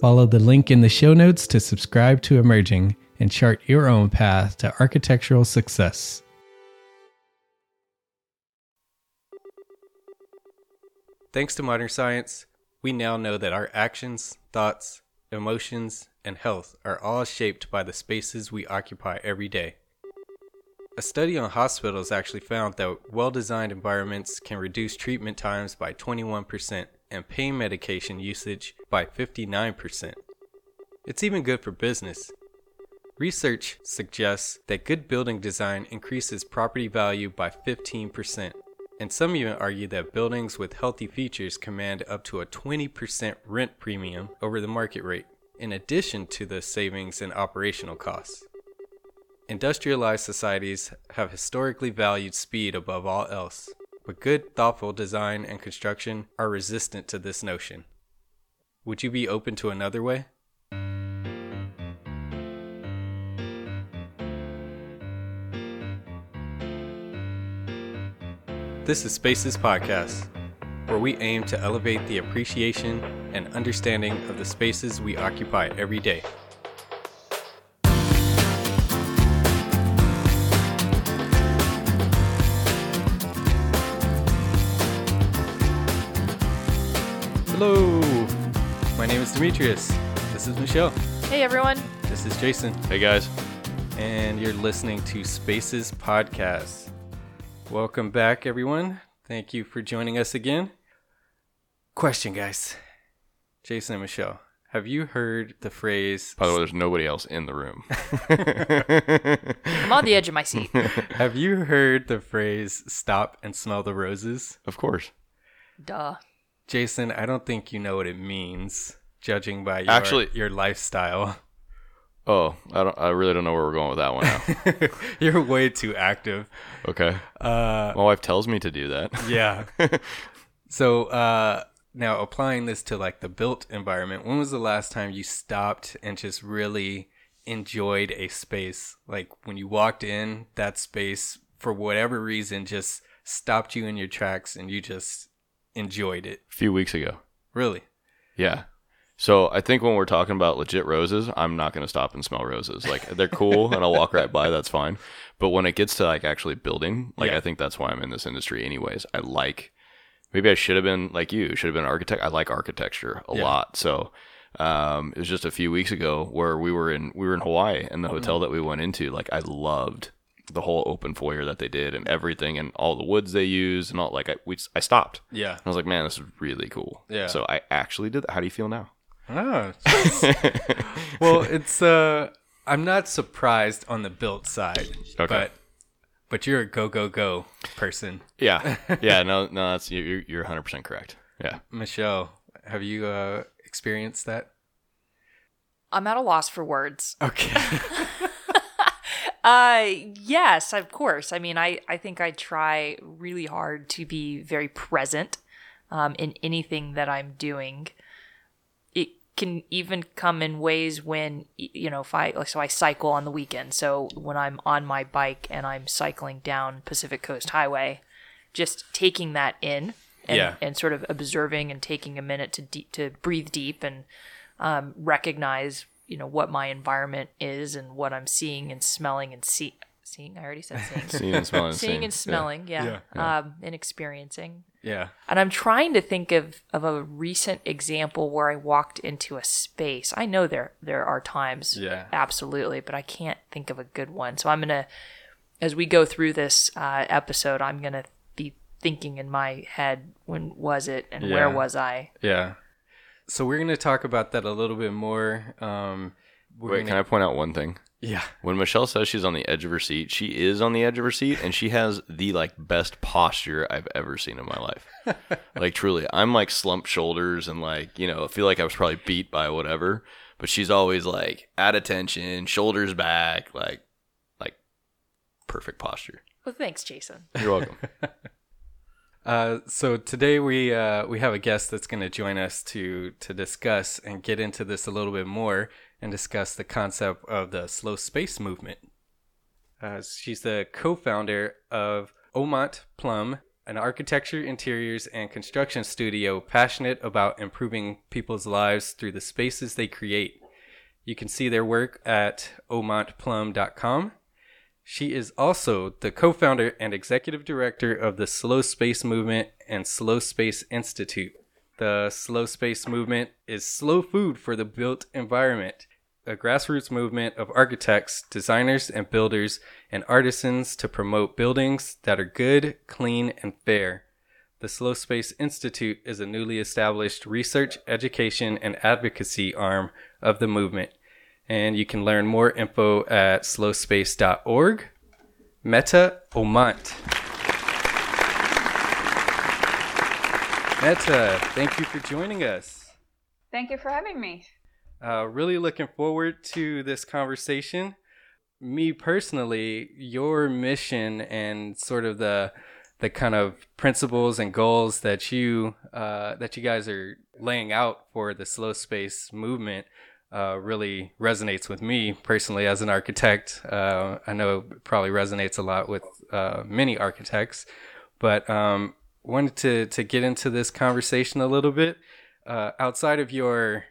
Follow the link in the show notes to subscribe to Emerging and chart your own path to architectural success. Thanks to modern science, we now know that our actions, thoughts, emotions, and health are all shaped by the spaces we occupy every day. A study on hospitals actually found that well designed environments can reduce treatment times by 21% and pain medication usage by 59%. It's even good for business. Research suggests that good building design increases property value by 15%, and some even argue that buildings with healthy features command up to a 20% rent premium over the market rate, in addition to the savings in operational costs. Industrialized societies have historically valued speed above all else, but good, thoughtful design and construction are resistant to this notion. Would you be open to another way? This is Spaces Podcast, where we aim to elevate the appreciation and understanding of the spaces we occupy every day. Demetrius. This is Michelle. Hey everyone. This is Jason. Hey guys. And you're listening to Spaces Podcast. Welcome back, everyone. Thank you for joining us again. Question, guys. Jason and Michelle, have you heard the phrase? By the way, there's nobody else in the room. I'm on the edge of my seat. have you heard the phrase "stop and smell the roses"? of course. Duh. Jason, I don't think you know what it means, judging by your, Actually- your lifestyle. Oh, I don't. I really don't know where we're going with that one now. You're way too active. Okay. Uh, My wife tells me to do that. yeah. So uh, now applying this to like the built environment, when was the last time you stopped and just really enjoyed a space? Like when you walked in, that space for whatever reason just stopped you in your tracks and you just enjoyed it. A few weeks ago. Really? Yeah. So I think when we're talking about legit roses, I'm not going to stop and smell roses. Like they're cool, and I'll walk right by. That's fine. But when it gets to like actually building, like Yeah. I think that's why I'm in this industry, anyways. I like. Maybe I should have been like you. Should have been an architect. I like architecture a Yeah. lot. So um, it was just a few weeks ago where we were in we were in Hawaii, and the hotel that we went into, like I loved the whole open foyer that they did and everything and all the woods they used and all like I we I stopped. Yeah. I was like, man, this is really cool. Yeah. So I actually did that. How do you feel now? Oh, well, it's uh I'm not surprised on the built side, Okay. but but you're a go go go person. Yeah, yeah. No, no, that's you're you're 100 percent correct. Yeah. Michelle, have you uh, experienced that? I'm at a loss for words. Okay. Uh yes, of course. I mean, I I think I try really hard to be very present um, in anything that I'm doing. Can even come in ways when you know if I like so I cycle on the weekend. So when I'm on my bike and I'm cycling down Pacific Coast Highway, just taking that in and, Yeah. and sort of observing and taking a minute to deep, to breathe deep and um, recognize you know what my environment is and what I'm seeing and smelling and see seeing. I already said seeing. Seeing and smelling. seeing and smelling, yeah, Yeah. Um, and experiencing. Yeah. And I'm trying to think of, of a recent example where I walked into a space. I know there there are times, Yeah. absolutely, but I can't think of a good one. So I'm gonna, as we go through this uh, episode, I'm gonna be thinking in my head, when was it and where was I? Yeah. So we're going to talk about that a little bit more. Um, we're Wait, gonna- can I point out one thing? Yeah. When Michelle says she's on the edge of her seat, she is on the edge of her seat, and she has the like best posture I've ever seen in my life. like truly, I'm like slumped shoulders and like you know, I feel like I was probably beat by whatever. But she's always like at attention, shoulders back, like like perfect posture. Well, thanks, Jason. You're welcome. Uh, so today we uh, we have a guest that's going to join us to to discuss and get into this a little bit more and discuss the concept of the slow space movement. Uh, she's the co-founder of Aamodt Plumb, an architecture, interiors, and construction studio passionate about improving people's lives through the spaces they create. You can see their work at aamodtplumb.com. She is also the co founder and executive director of the Slow Space Movement and Slow Space Institute. The Slow Space Movement is slow food for the built environment, a grassroots movement of architects, designers, and builders and artisans to promote buildings that are good, clean, and fair. The Slow Space Institute is a newly established research, education, and advocacy arm of the movement and you can learn more info at slowspace.org. Mette Aamodt. Mette, thank you for joining us. Thank you for having me. Uh, really looking forward to this conversation. Me personally, your mission and sort of the the kind of principles and goals that you uh, that you guys are laying out for the slow space movement uh, really resonates with me personally as an architect. Uh, I know it probably resonates a lot with uh, many architects, but um, wanted to to get into this conversation a little bit uh, outside of your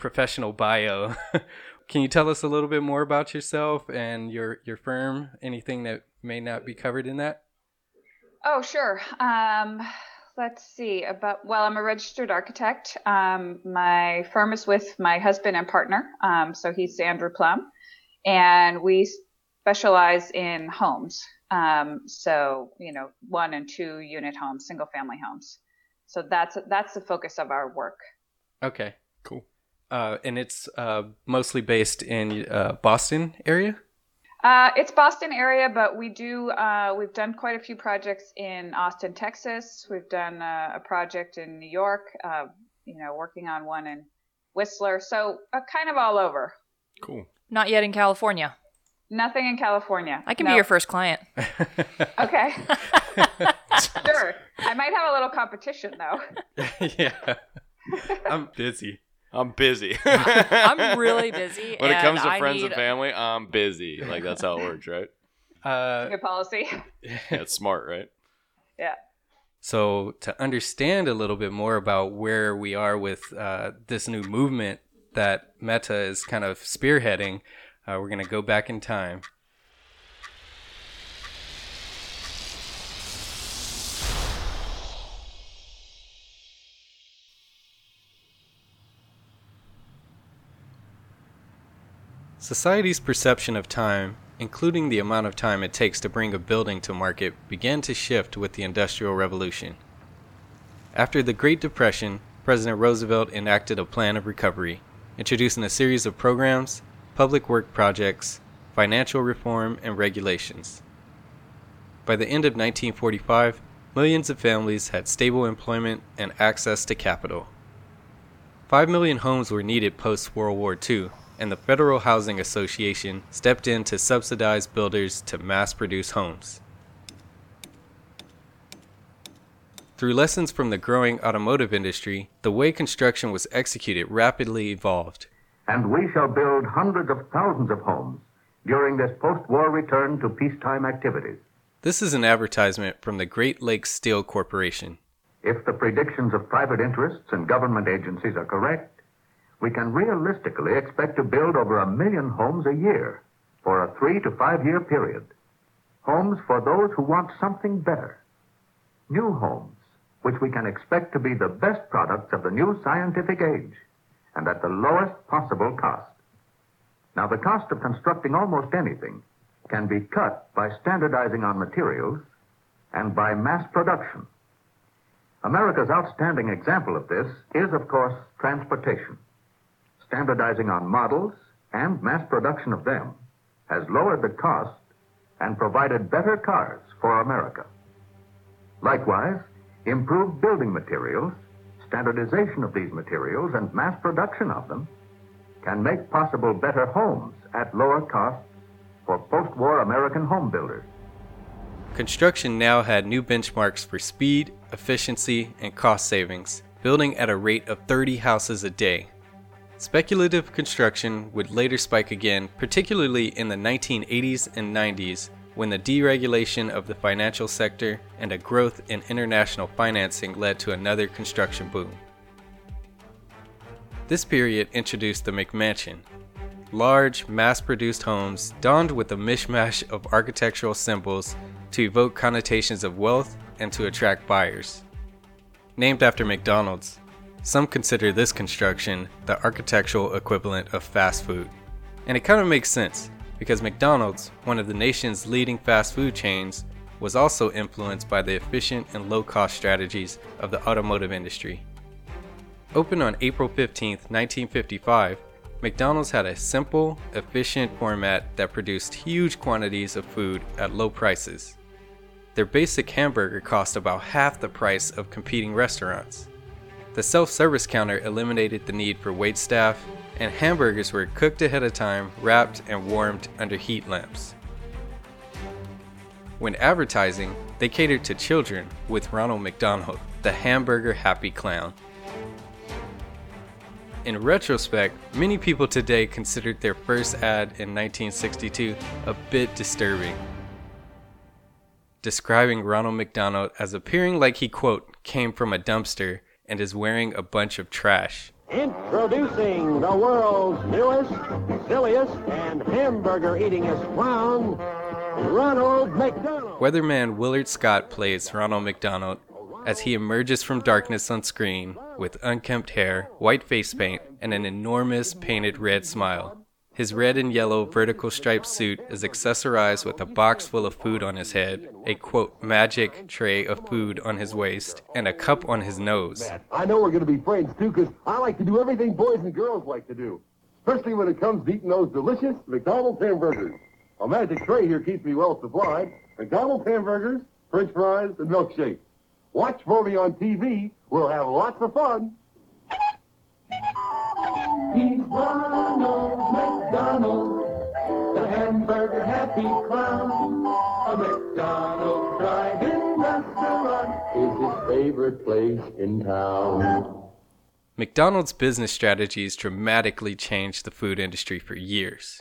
professional bio. Can you tell us a little bit more about yourself and your your firm? Anything that may not be covered in that? Oh, sure. Um, let's see. About well, I'm a registered architect. Um, my firm is with my husband and partner. Um, so he's Andrew Plumb, and we specialize in homes. Um, so you know, one and two unit homes, single family homes. So that's that's the focus of our work. Okay. Uh, and it's uh, mostly based in uh, Boston area. Uh, it's Boston area, but we do uh, we've done quite a few projects in Austin, Texas. We've done uh, a project in New York. Uh, you know, working on one in Whistler. So uh, kind of all over. Cool. Not yet in California. Nothing in California. I can No. be your first client. Okay. sure. I might have a little competition though. yeah, I'm busy. I'm busy. I'm really busy. when it comes to I friends need- and family, I'm busy. Like that's how it works, right? Uh, Good policy. Yeah, it's smart, right? Yeah. So, to understand a little bit more about where we are with uh, this new movement that Mette is kind of spearheading, uh, we're going to go back in time. Society's perception of time, including the amount of time it takes to bring a building to market, began to shift with the Industrial Revolution. After the Great Depression, President Roosevelt enacted a plan of recovery, introducing a series of programs, public work projects, financial reform, and regulations. By the end of 1945, millions of families had stable employment and access to capital. Five million homes were needed post World War II, and the Federal Housing Association stepped in to subsidize builders to mass produce homes. Through lessons from the growing automotive industry, the way construction was executed rapidly evolved. And we shall build hundreds of thousands of homes during this post war return to peacetime activities. This is an advertisement from the Great Lakes Steel Corporation. If the predictions of private interests and government agencies are correct, we can realistically expect to build over a million homes a year for a three to five year period. Homes for those who want something better. New homes, which we can expect to be the best products of the new scientific age and at the lowest possible cost. Now, the cost of constructing almost anything can be cut by standardizing on materials and by mass production. America's outstanding example of this is, of course, transportation. Standardizing on models and mass production of them has lowered the cost and provided better cars for America. Likewise, improved building materials, standardization of these materials, and mass production of them can make possible better homes at lower costs for post war American home builders. Construction now had new benchmarks for speed, efficiency, and cost savings, building at a rate of 30 houses a day. Speculative construction would later spike again, particularly in the 1980s and 90s, when the deregulation of the financial sector and a growth in international financing led to another construction boom. This period introduced the McMansion, large, mass produced homes donned with a mishmash of architectural symbols to evoke connotations of wealth and to attract buyers. Named after McDonald's, some consider this construction the architectural equivalent of fast food. And it kind of makes sense because McDonald's, one of the nation's leading fast food chains, was also influenced by the efficient and low cost strategies of the automotive industry. Opened on April 15, 1955, McDonald's had a simple, efficient format that produced huge quantities of food at low prices. Their basic hamburger cost about half the price of competing restaurants. The self service counter eliminated the need for wait staff, and hamburgers were cooked ahead of time, wrapped, and warmed under heat lamps. When advertising, they catered to children with Ronald McDonald, the hamburger happy clown. In retrospect, many people today considered their first ad in 1962 a bit disturbing. Describing Ronald McDonald as appearing like he, quote, came from a dumpster and is wearing a bunch of trash. Introducing the world's newest, silliest, and hamburger eatingest clown, Ronald McDonald. Weatherman Willard Scott plays Ronald McDonald as he emerges from darkness on screen with unkempt hair, white face paint, and an enormous painted red smile. His red and yellow vertical striped suit is accessorized with a box full of food on his head, a quote, magic tray of food on his waist, and a cup on his nose. I know we're going to be friends too, because I like to do everything boys and girls like to do, especially when it comes to eating those delicious McDonald's hamburgers. A magic tray here keeps me well supplied. McDonald's hamburgers, french fries, and milkshakes. Watch for me on TV. We'll have lots of fun. He's Ronald McDonald, the hamburger happy clown. A McDonald's drive-in restaurant is his favorite place in town. McDonald's business strategies dramatically changed the food industry for years.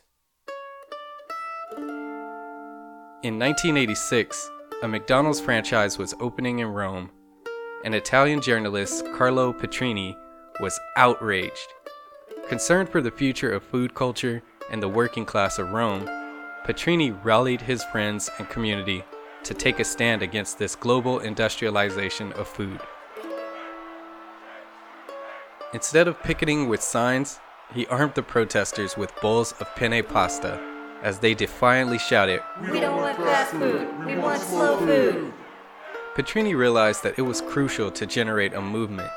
In 1986, a McDonald's franchise was opening in Rome, and Italian journalist Carlo Petrini was outraged. Concerned for the future of food culture and the working class of Rome, Petrini rallied his friends and community to take a stand against this global industrialization of food. Instead of picketing with signs, he armed the protesters with bowls of penne pasta as they defiantly shouted, We don't want fast food. We want slow food. Petrini realized that it was crucial to generate a movement.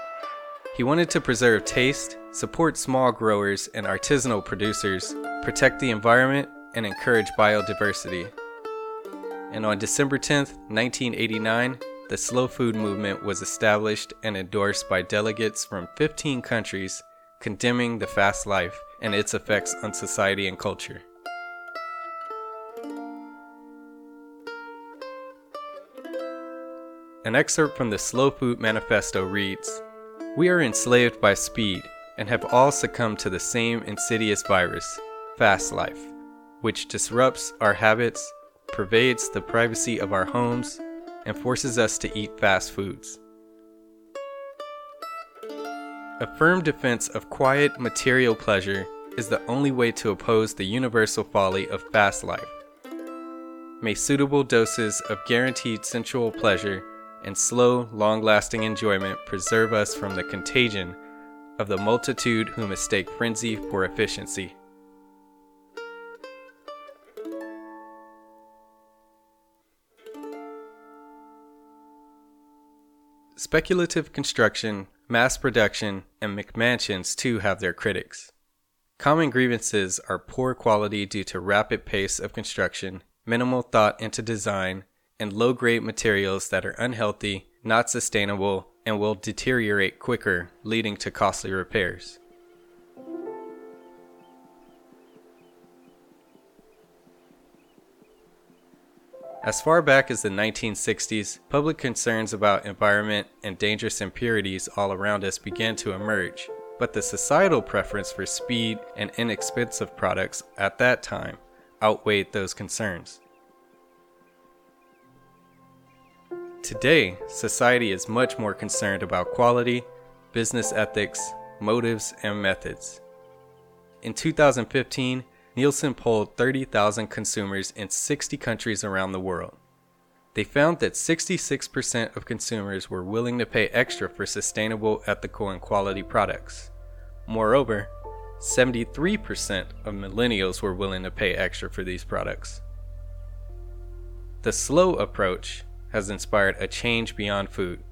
He wanted to preserve taste, support small growers and artisanal producers, protect the environment, and encourage biodiversity. And on December 10th, 1989, the slow food movement was established and endorsed by delegates from 15 countries condemning the fast life and its effects on society and culture. An excerpt from the Slow Food Manifesto reads We are enslaved by speed and have all succumbed to the same insidious virus, fast life, which disrupts our habits, pervades the privacy of our homes, and forces us to eat fast foods. A firm defense of quiet material pleasure is the only way to oppose the universal folly of fast life. May suitable doses of guaranteed sensual pleasure and slow, long lasting enjoyment preserve us from the contagion of the multitude who mistake frenzy for efficiency. Speculative construction, mass production, and McMansions too have their critics. Common grievances are poor quality due to rapid pace of construction, minimal thought into design, and low grade materials that are unhealthy, not sustainable, and will deteriorate quicker, leading to costly repairs. As far back as the 1960s, public concerns about environment and dangerous impurities all around us began to emerge, but the societal preference for speed and inexpensive products at that time outweighed those concerns. Today, society is much more concerned about quality, business ethics, motives, and methods. In 2015, Nielsen polled 30,000 consumers in 60 countries around the world. They found that 66% of consumers were willing to pay extra for sustainable, ethical, and quality products. Moreover, 73% of millennials were willing to pay extra for these products. The slow approach has inspired a change beyond food.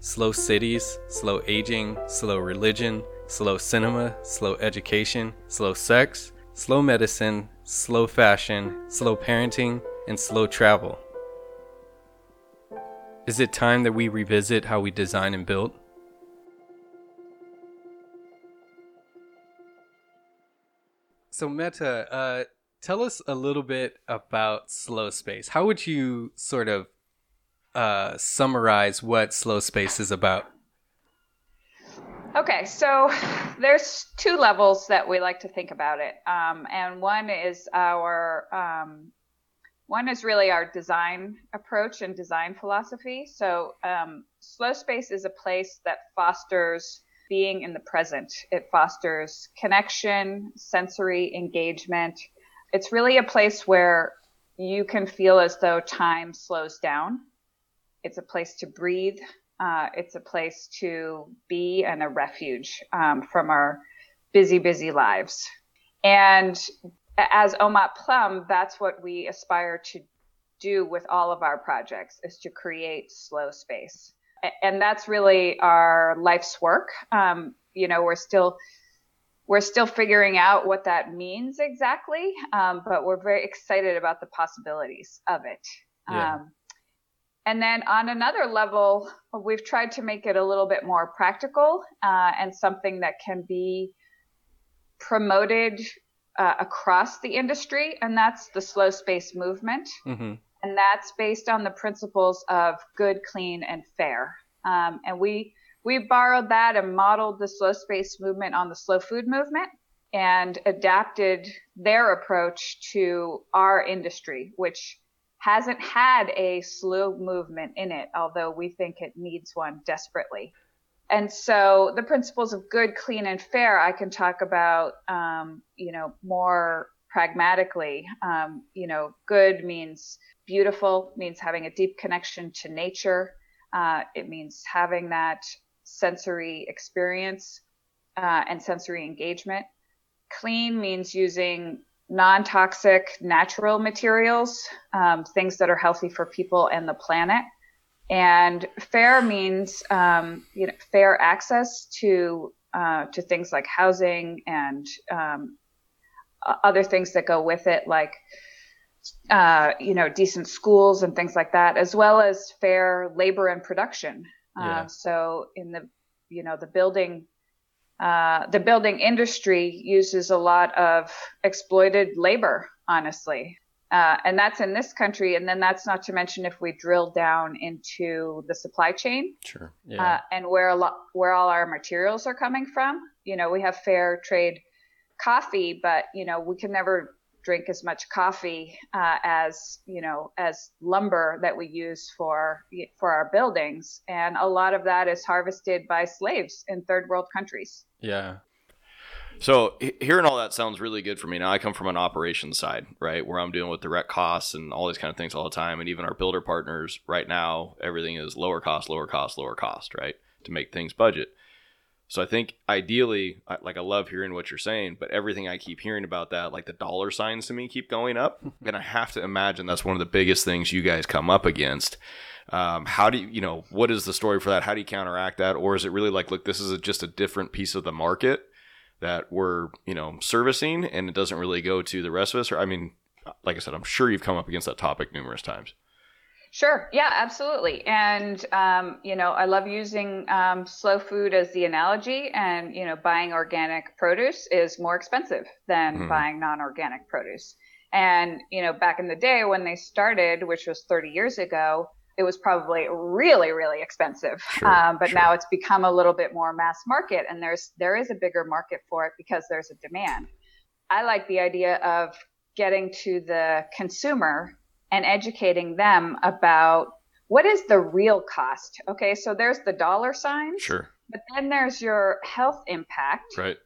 Slow cities, slow aging, slow religion, slow cinema, slow education, slow sex, slow medicine, slow fashion, slow parenting, and slow travel. Is it time that we revisit how we design and build? So, Mette, uh, tell us a little bit about slow space. How would you sort of uh, summarize what slow space is about? Okay, so there's two levels that we like to think about it, um, and one is our um, one is really our design approach and design philosophy. So um, slow space is a place that fosters being in the present. It fosters connection, sensory engagement. It's really a place where you can feel as though time slows down. It's a place to breathe, uh, it's a place to be and a refuge um, from our busy, busy lives. And as Aamodt Plumb, that's what we aspire to do with all of our projects is to create slow space. And that's really our life's work. Um, you know, we're still we're still figuring out what that means exactly, um, but we're very excited about the possibilities of it. Yeah. Um, and then on another level, we've tried to make it a little bit more practical uh, and something that can be promoted uh, across the industry, and that's the slow space movement. Mm-hmm. And that's based on the principles of good, clean, and fair. Um, and we we borrowed that and modeled the slow space movement on the slow food movement and adapted their approach to our industry, which hasn't had a slow movement in it, although we think it needs one desperately. And so the principles of good, clean, and fair, I can talk about, um, you know, more pragmatically. Um, you know, good means beautiful, means having a deep connection to nature. Uh, it means having that sensory experience uh, and sensory engagement. Clean means using non-toxic natural materials, um, things that are healthy for people and the planet. And fair means um, you know fair access to uh, to things like housing and um, other things that go with it, like uh, you know, decent schools and things like that, as well as fair labor and production. Yeah. Uh, so in the, you know, the building, uh, the building industry uses a lot of exploited labor, honestly. Uh, and that's in this country. And then that's not to mention if we drill down into the supply chain Sure. uh, and where a lot where all our materials are coming from. You know, we have fair trade coffee, but you know, we can never drink as much coffee uh, as you know as lumber that we use for for our buildings, and a lot of that is harvested by slaves in third world countries. Yeah. So hearing all that sounds really good for me. Now I come from an operations side, right, where I'm dealing with direct costs and all these kind of things all the time. And even our builder partners right now, everything is lower cost, lower cost, lower cost, right, to make things budget. So I think ideally, I- like I love hearing what you're saying, but everything I keep hearing about that, like the dollar signs to me keep going up, and I have to imagine that's one of the biggest things you guys come up against. Um, how do you, you know, what is the story for that? How do you counteract that, or is it really like, look, this is a, just a different piece of the market that we're, you know, servicing, and it doesn't really go to the rest of us? Or I mean, like I said, I'm sure you've come up against that topic numerous times. Sure. Yeah, absolutely. And, um, you know, I love using um, slow food as the analogy. And, you know, buying organic produce is more expensive than Mhm. buying non organic produce. And, you know, back in the day when they started, which was 30 years ago, it was probably really, really expensive. Sure, um, but sure. now it's become a little bit more mass market and there's, there is a bigger market for it because there's a demand. I like the idea of getting to the consumer and educating them about what is the real cost. Okay, so there's the dollar sign. Sure. but then there's your health impact, Right.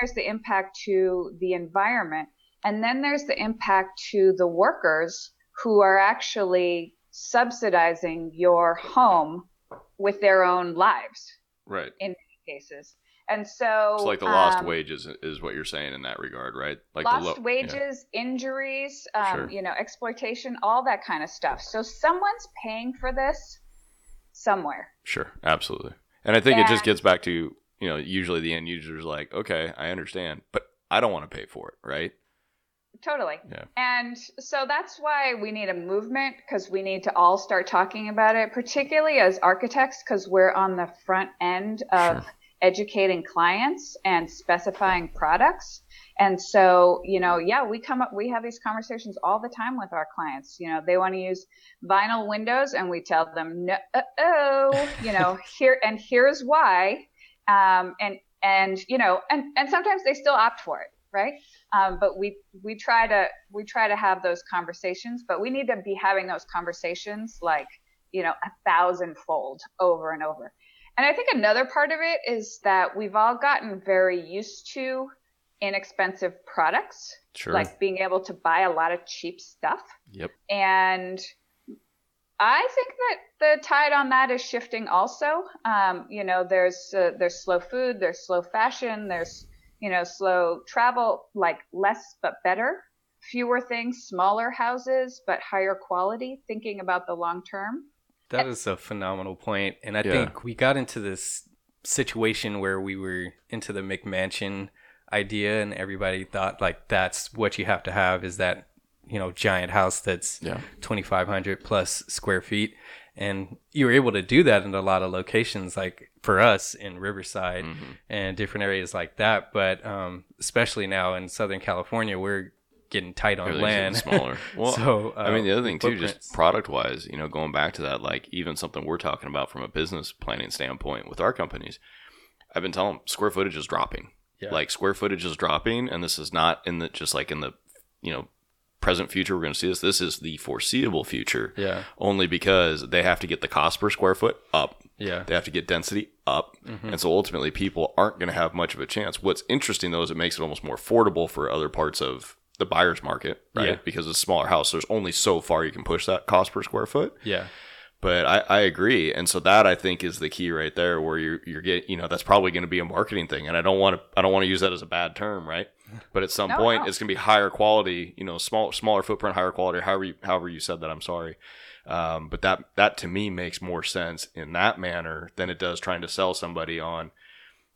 there's the impact to the environment, and then there's the impact to the workers who are actually subsidizing your home with their own lives Right. in many cases. And so, It's like the lost um, wages is what you're saying in that regard, right? Like lost the lo- yeah. wages, injuries, um, Sure. you know, exploitation, all that kind of stuff. So someone's paying for this somewhere. Sure, absolutely. And I think it just gets back to, you know, usually the end user's like, okay, I understand, but I don't want to pay for it, right? Totally. Yeah. And so that's why we need a movement because we need to all start talking about it, particularly as architects, because we're on the front end of educating clients and specifying products. And so, you know, yeah, we come up, we have these conversations all the time with our clients. You know, they want to use vinyl windows and we tell them, no, oh, you know, here, and here's why. Um, and, and, you know, and, and sometimes they still opt for it, right? Um, but we, we try to, we try to have those conversations, but we need to be having those conversations like, you know, a thousandfold over and over. And I think another part of it is that we've all gotten very used to inexpensive products, Sure. like being able to buy a lot of cheap stuff. Yep. And I think that the tide on that is shifting also. Um, you know, there's uh, there's slow food, there's slow fashion, there's you know slow travel, like less but better, fewer things, smaller houses but higher quality. Thinking about the long term. That is a phenomenal point, and I Yeah. think we got into this situation where we were into the McMansion idea, and everybody thought like that's what you have to have is that you know giant house that's Yeah. 2,500 plus square feet, and you were able to do that in a lot of locations, like for us in Riverside Mm-hmm. and different areas like that. But um, especially now in Southern California, we're getting tight on land. smaller. Well, so I mean, the other thing too, footprints. just product wise, you know, going back to that, like even something we're talking about from a business planning standpoint with our companies, I've been telling them square footage is dropping. Yeah. Like square footage is dropping, and this is not in the just like in the you know present future we're going to see this. This is the foreseeable future. Yeah. Only because they have to get the cost per square foot up. Yeah. They have to get density up. Mhm. And so ultimately people aren't going to have much of a chance. What's interesting though is it makes it almost more affordable for other parts of the buyer's market, right? Yeah. Because it's a smaller house. There's only so far you can push that cost per square foot. Yeah. But I, I agree. And so that I think is the key right there where you're you're getting you know, that's probably going to be a marketing thing. And I don't want to I don't want to use that as a bad term, right? But at some No, point no. it's gonna be higher quality, you know, small smaller footprint, higher quality, however you however you said that, I'm sorry. Um, but that that to me makes more sense in that manner than it does trying to sell somebody on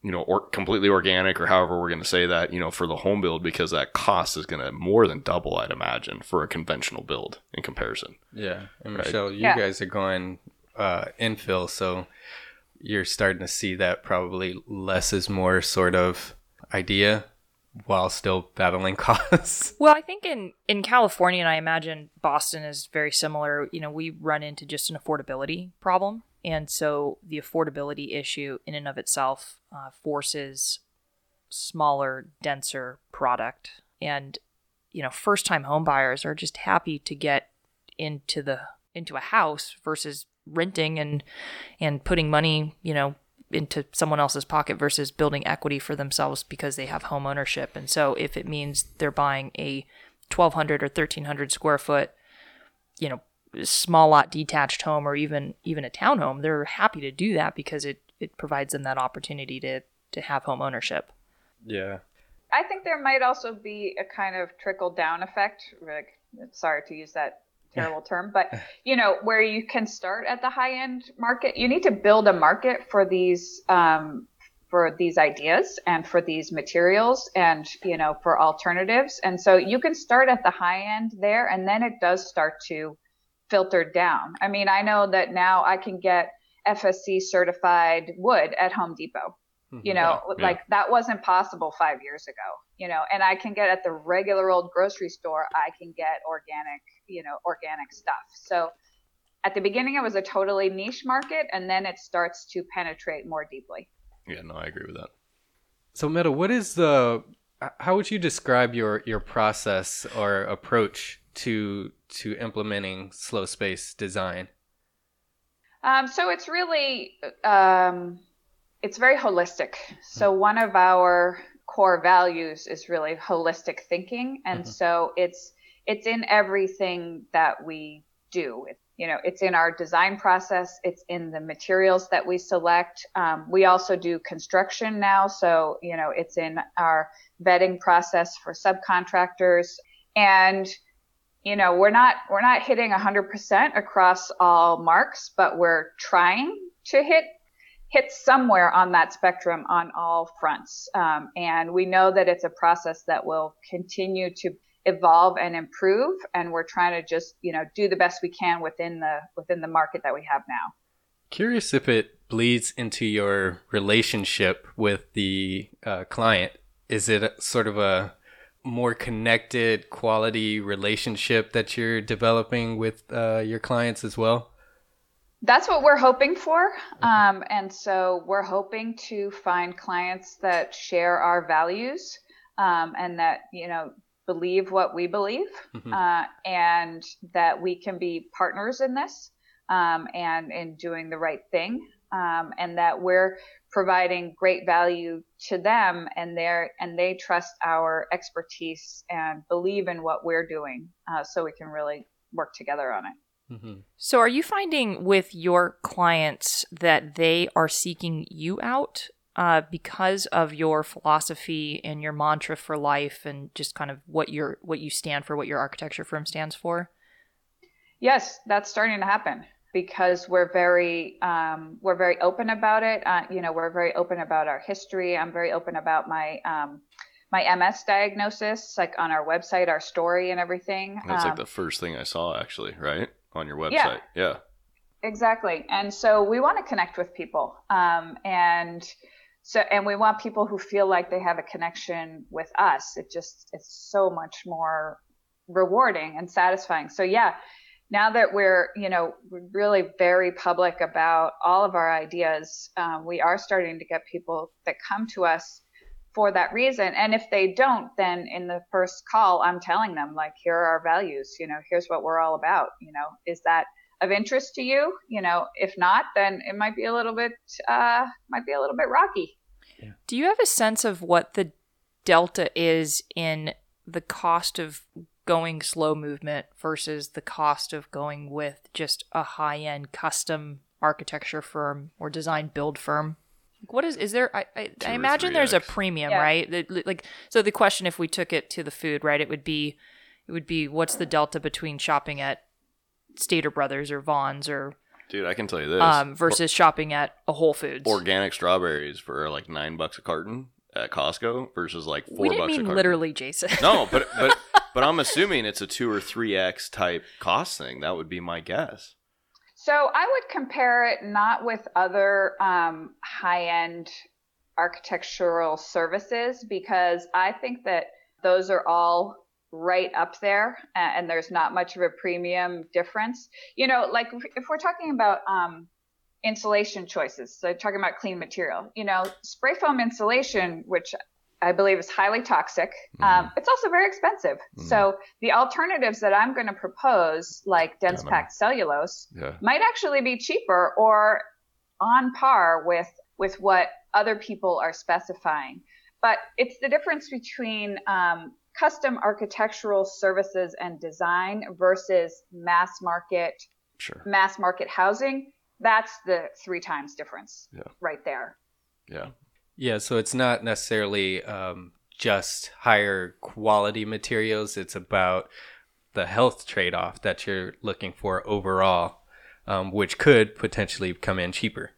you know, or completely organic or however we're going to say that, you know, for the home build because that cost is going to more than double, I'd imagine, for a conventional build in comparison. Yeah. And Right. Michelle, you Yeah. guys are going uh, infill, so you're starting to see that probably less is more sort of idea while still battling costs. Well, I think in in California, and I imagine Boston is very similar. You know, we run into just an affordability problem, and so the affordability issue in and of itself uh, forces smaller, denser product, and you know, first time home buyers are just happy to get into the into a house versus renting and and putting money, you know, into someone else's pocket versus building equity for themselves because they have home ownership. And so if it means they're buying a 1200 or 1300 square foot, you know, small lot detached home or even even a townhome, they're happy to do that because it it provides them that opportunity to to have home ownership. Yeah. I think there might also be a kind of trickle down effect. Like, sorry to use that terrible term, but you know, where you can start at the high end market. You need to build a market for these um, for these ideas and for these materials and you know for alternatives. And so you can start at the high end there, and then it does start to filter down. I mean, I know that now I can get FSC certified wood at Home Depot mm-hmm. you know Yeah. like that wasn't possible five years ago you know and i can get at the regular old grocery store i can get organic you know organic stuff so at the beginning it was a totally niche market and then it starts to penetrate more deeply Yeah, no, I agree with that. So, Mette, what is the? How would you describe your your process or approach to to implementing slow space design? Um, so it's really, um, it's very holistic. So one of our core values is really holistic thinking, and Mhm. so it's it's in everything that we do. It, you know, it's in our design process. It's in the materials that we select. Um, we also do construction now, so you know, it's in our vetting process for subcontractors and you know we're not we're not hitting 100% across all marks but we're trying to hit hit somewhere on that spectrum on all fronts um, and we know that it's a process that will continue to evolve and improve and we're trying to just you know do the best we can within the within the market that we have now Curious if it bleeds into your relationship with the uh, client. Is it sort of a more connected quality relationship that you're developing with uh, your clients as well? That's what we're hoping for. Um, and so we're hoping to find clients that share our values um, and that, you know, believe what we believe Mhm. uh, and that we can be partners in this um, and in doing the right thing um, and that we're providing great value to them and they and they trust our expertise and believe in what we're doing uh, so we can really work together on it. So, are you finding with your clients that they are seeking you out uh, because of your philosophy and your mantra for life, and just kind of what your what you stand for, what your architecture firm stands for? Yes, that's starting to happen because we're very um, we're very open about it. Uh, you know, we're very open about our history. I'm very open about my um, my MS diagnosis, like on our website, our story, and everything. That's like Um, the first thing I saw, actually, right? On your website. Yeah. Yeah. Exactly. And so we want to connect with people. Um, and so, and we want people who feel like they have a connection with us. It just, it's so much more rewarding and satisfying. So yeah, now that we're, you know, we're really very public about all of our ideas, um, we are starting to get people that come to us for that reason. And if they don't, then in the first call, I'm telling them like, here are our values, you know, here's what we're all about. You know, is that of interest to you? You know, if not, then it might be a little bit, uh, might be a little bit rocky. Do you have a sense of what the delta is in the cost of going slow movement versus the cost of going with just a high end custom architecture firm or design build firm? What is is there? I I, I imagine there's a X. premium, Yeah. right? Like so, the question, if we took it to the food, right, it would be, it would be, what's the delta between shopping at Stater Brothers or Vons or Dude, I can tell you this. um, versus shopping at a Whole Foods. organic strawberries for like nine bucks a carton at Costco versus like four we didn't bucks a mean carton. literally, Jason. No, but but but I'm assuming it's a two or three x type cost thing. That would be my guess. So I would compare it not with other um, high-end architectural services because I think that those are all right up there and there's not much of a premium difference. You know, like if- if we're talking about um, insulation choices, so talking about clean material, you know, spray foam insulation, which I believe is highly toxic. Um, it's also very expensive. So the alternatives that I'm going to propose, like dense packed cellulose, Yeah. might actually be cheaper or on par with with what other people are specifying. But it's the difference between um, custom architectural services and design versus mass market Sure. mass market housing. That's the three times difference Yeah. right there. Yeah. Yeah, so it's not necessarily um, just higher quality materials. It's about the health trade off that you're looking for overall, um, which could potentially come in cheaper.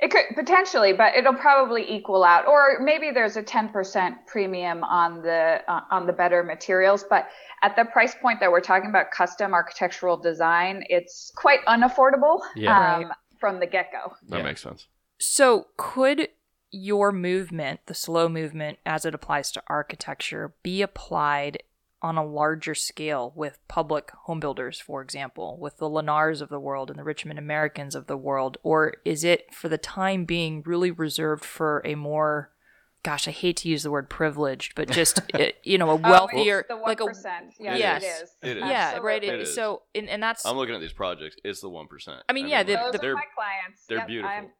It could potentially, but it'll probably equal out, or maybe there's a 10% premium on the uh, on the better materials. But at the price point that we're talking about, custom architectural design, it's quite unaffordable Yeah. um, Right. from the get go. That makes sense. So, could your movement, the slow movement as it applies to architecture, be applied on a larger scale with public home builders, for example, with the Lennars of the world and the Richmond Americans of the world? Or is it, for the time being, really reserved for a more gosh, I hate to use the word privileged, but just uh, you know, a Oh, it's wealthier, the like a 1%. Yes, yes, it is. It is. yeah, right. It It- is. so, and, and that's I'm looking at these projects. It's the one percent. I mean, yeah, the- Those the- are they're my clients. they're Yep, beautiful. I'm-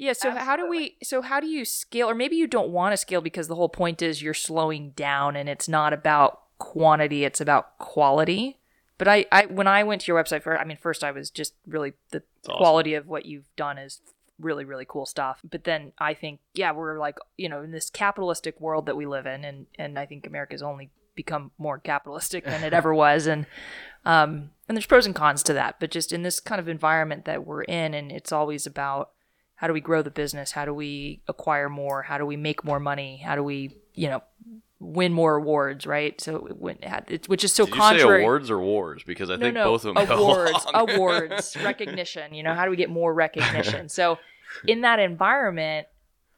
Yeah, so how do we so how do you scale or maybe you don't want to scale because the whole point is you're slowing down and it's not about quantity, it's about quality. But I, I when I went to your website for I mean first I was just really the awesome. quality of what you've done is really really cool stuff. But then I think yeah, we're like, you know, in this capitalistic world that we live in and and I think America's only become more capitalistic than it ever was and um and there's pros and cons to that, but just in this kind of environment that we're in and it's always about how do we grow the business? How do we acquire more? How do we make more money? How do we you know win more awards right? So it's which is so Did you contrary say awards or wars? Because I no, think no, both of them awards awards recognition you know how do we get more recognition? So in that environment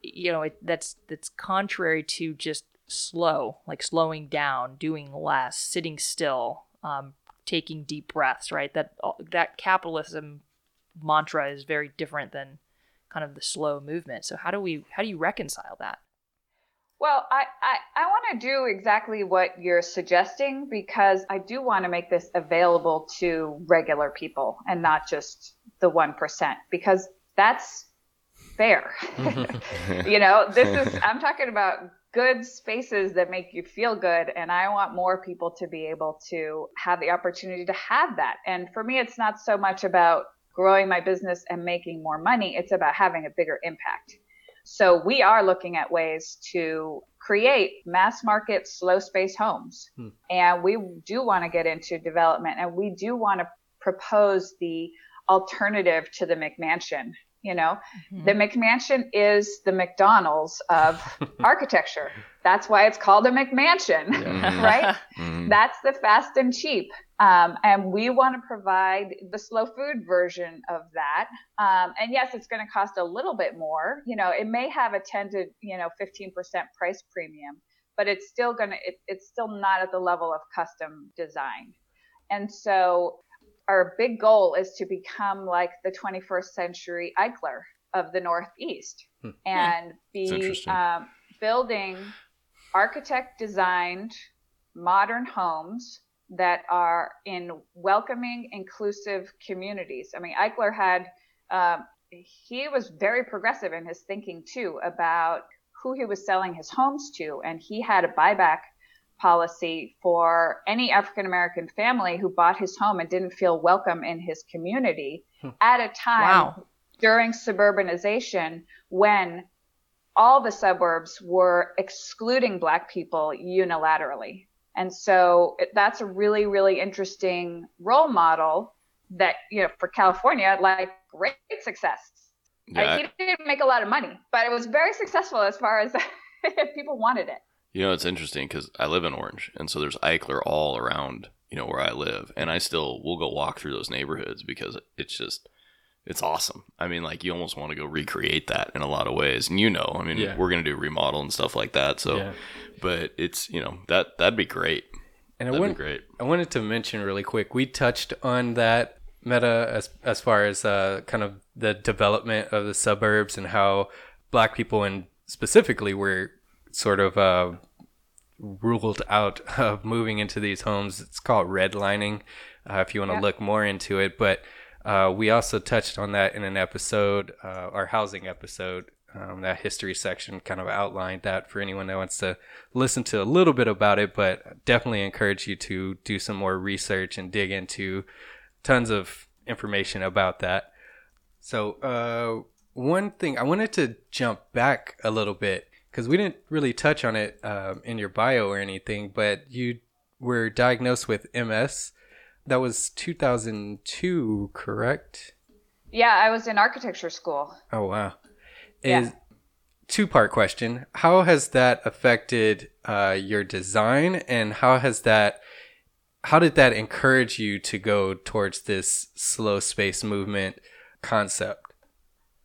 you know it, that's that's contrary to just slow like slowing down doing less sitting still um, taking deep breaths right? That that capitalism mantra is very different than kind of the slow movement so how do we how do you reconcile that Well, I, I, I want to do exactly what you're suggesting because I do want to make this available to regular people and not just the 1% because that's fair. Mm-hmm. you know, this is, I'm talking about good spaces that make you feel good. And I want more people to be able to have the opportunity to have that. And for me, it's not so much about growing my business and making more money, it's about having a bigger impact. So we are looking at ways to create mass market slow space homes. Hmm. And we do want to get into development and we do want to propose the alternative to the McMansion. You know, Mm-hmm. the McMansion is the McDonald's of architecture. That's why it's called a McMansion, Mhm. right? Mhm. That's the fast and cheap. Um, and we want to provide the slow food version of that. Um, and yes, it's going to cost a little bit more. You know, it may have a 10 to, you know, 15% price premium, but it's still going to, it, it's still not at the level of custom design. And so our big goal is to become like the 21st century Eichler of the Northeast Hmm. and be um, building architect designed modern homes that are in welcoming, inclusive communities. I mean, Eichler had, um, he was very progressive in his thinking too about who he was selling his homes to. And he had a buyback policy for any African American family who bought his home and didn't feel welcome in his community at a time Wow. during suburbanization when all the suburbs were excluding black people unilaterally. And so it- that's a really, really interesting role model that, you know, for California, like great success. Yeah, I, he didn't make a lot of money, but it was very successful as far as people wanted it. You know, it's interesting because I live in Orange, and so there's Eichler all around, you know, where I live, and I still will go walk through those neighborhoods because it's just, it's awesome. I mean, like you almost want to go recreate that in a lot of ways, and you know, I mean, Yeah. we're gonna do remodel and stuff like that, so, Yeah. but it's you know that that'd be great. And I that'd want, be great. I wanted to mention really quick. We touched on that Mette as as far as uh, kind of the development of the suburbs and how black people and specifically were sort of uh, ruled out of moving into these homes. It's called redlining. Uh, if you want to Yeah. look more into it, but uh, we also touched on that in an episode, uh, our housing episode. Um, that history section kind of outlined that for anyone that wants to listen to a little bit about it, but definitely encourage you to do some more research and dig into tons of information about that. So, uh, one thing I wanted to jump back a little bit because we didn't really touch on it um, in your bio or anything, but you were diagnosed with MS. That was 2002, correct? Yeah, I was in architecture school. Oh wow. Yeah. Is two part question. How has that affected uh, your design and how has that how did that encourage you to go towards this slow space movement concept?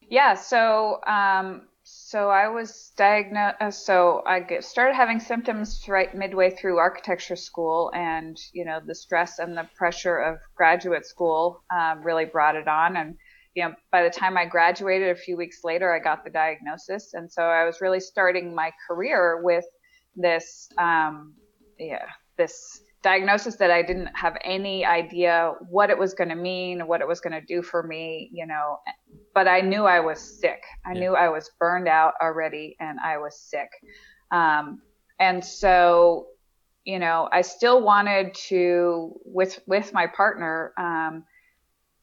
Yeah, so um, so I was diagnosed. Uh, so I get, started having symptoms right midway through architecture school, and you know the stress and the pressure of graduate school um, really brought it on. And you know, by the time I graduated, a few weeks later, I got the diagnosis, and so I was really starting my career with this, um, yeah, this diagnosis that I didn't have any idea what it was going to mean, what it was going to do for me, you know. But I knew I was sick. I knew I was burned out already, and I was sick. Um, and so, you know, I still wanted to with with my partner, um,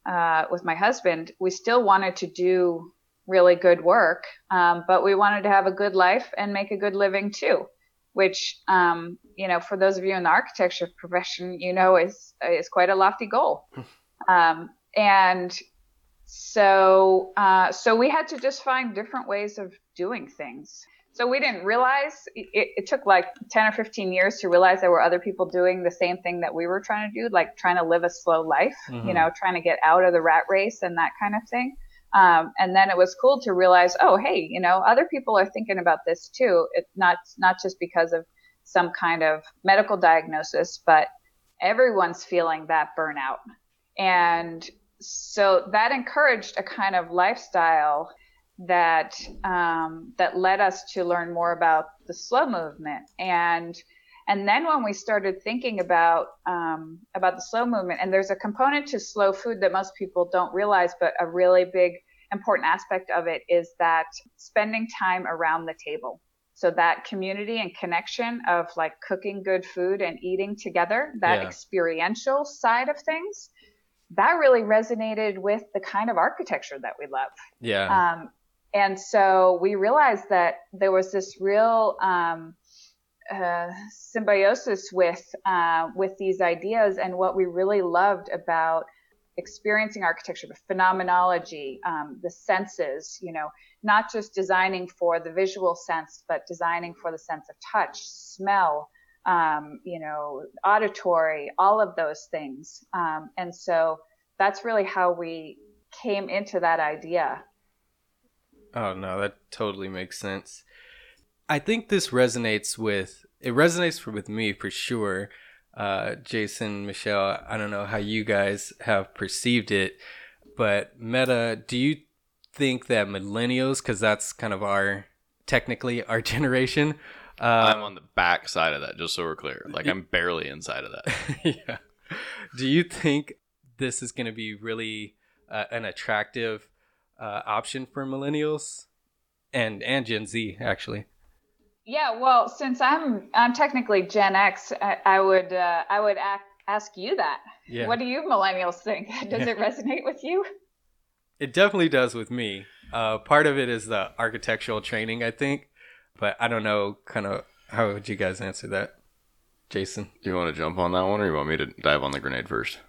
uh, with my husband, we still wanted to do really good work, um, but we wanted to have a good life and make a good living too which um, you know for those of you in the architecture profession you know is is quite a lofty goal um, and so uh, so we had to just find different ways of doing things so we didn't realize it, it took like 10 or 15 years to realize there were other people doing the same thing that we were trying to do like trying to live a slow life you Mhm. know trying to get out of the rat race and that kind of thing um, and then it was cool to realize, oh, hey, you know, other people are thinking about this too. It's not not just because of some kind of medical diagnosis, but everyone's feeling that burnout. And so that encouraged a kind of lifestyle that um, that led us to learn more about the slow movement and and then when we started thinking about um, about the slow movement and there's a component to slow food that most people don't realize but a really big important aspect of it is that spending time around the table so that community and connection of like cooking good food and eating together that Yeah. experiential side of things that really resonated with the kind of architecture that we love Yeah. um, and so we realized that there was this real um, uh, symbiosis with uh, with these ideas, and what we really loved about experiencing architecture, the phenomenology, um, the senses. You know, not just designing for the visual sense, but designing for the sense of touch, smell. Um, you know, auditory, all of those things. Um, and so that's really how we came into that idea. Oh no, that totally makes sense. I think this resonates with it resonates with me for sure. Uh, Jason, Michelle, I don't know how you guys have perceived it, but Mette, do you think that millennials, because that's kind of our technically our generation, I'm um, on the back side of that, just so we're clear. Like I'm barely inside of that. yeah. Do you think this is going to be really uh, an attractive uh, option for millennials and and Gen Z actually? Yeah, well, since I'm I'm technically Gen X, I, I would uh, I would ac ask you that. Yeah. What do you millennials think? Does it resonate with you? It definitely does with me. Uh, part of it is the architectural training, I think, but I don't know. Kind of how would you guys answer that, Jason? Do you want to jump on that one, or you want me to dive on the grenade first?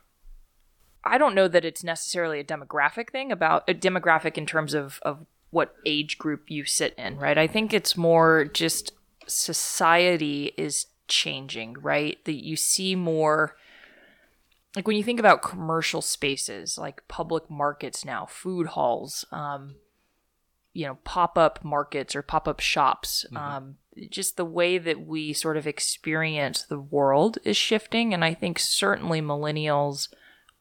I don't know that it's necessarily a demographic thing about a demographic in terms of of what age group you sit in, right? I think it's more just society is changing, right? That you see more like when you think about commercial spaces like public markets now, food halls, um, you know, pop up markets or pop up shops, um, just the way that we sort of experience the world is shifting. And I think certainly millennials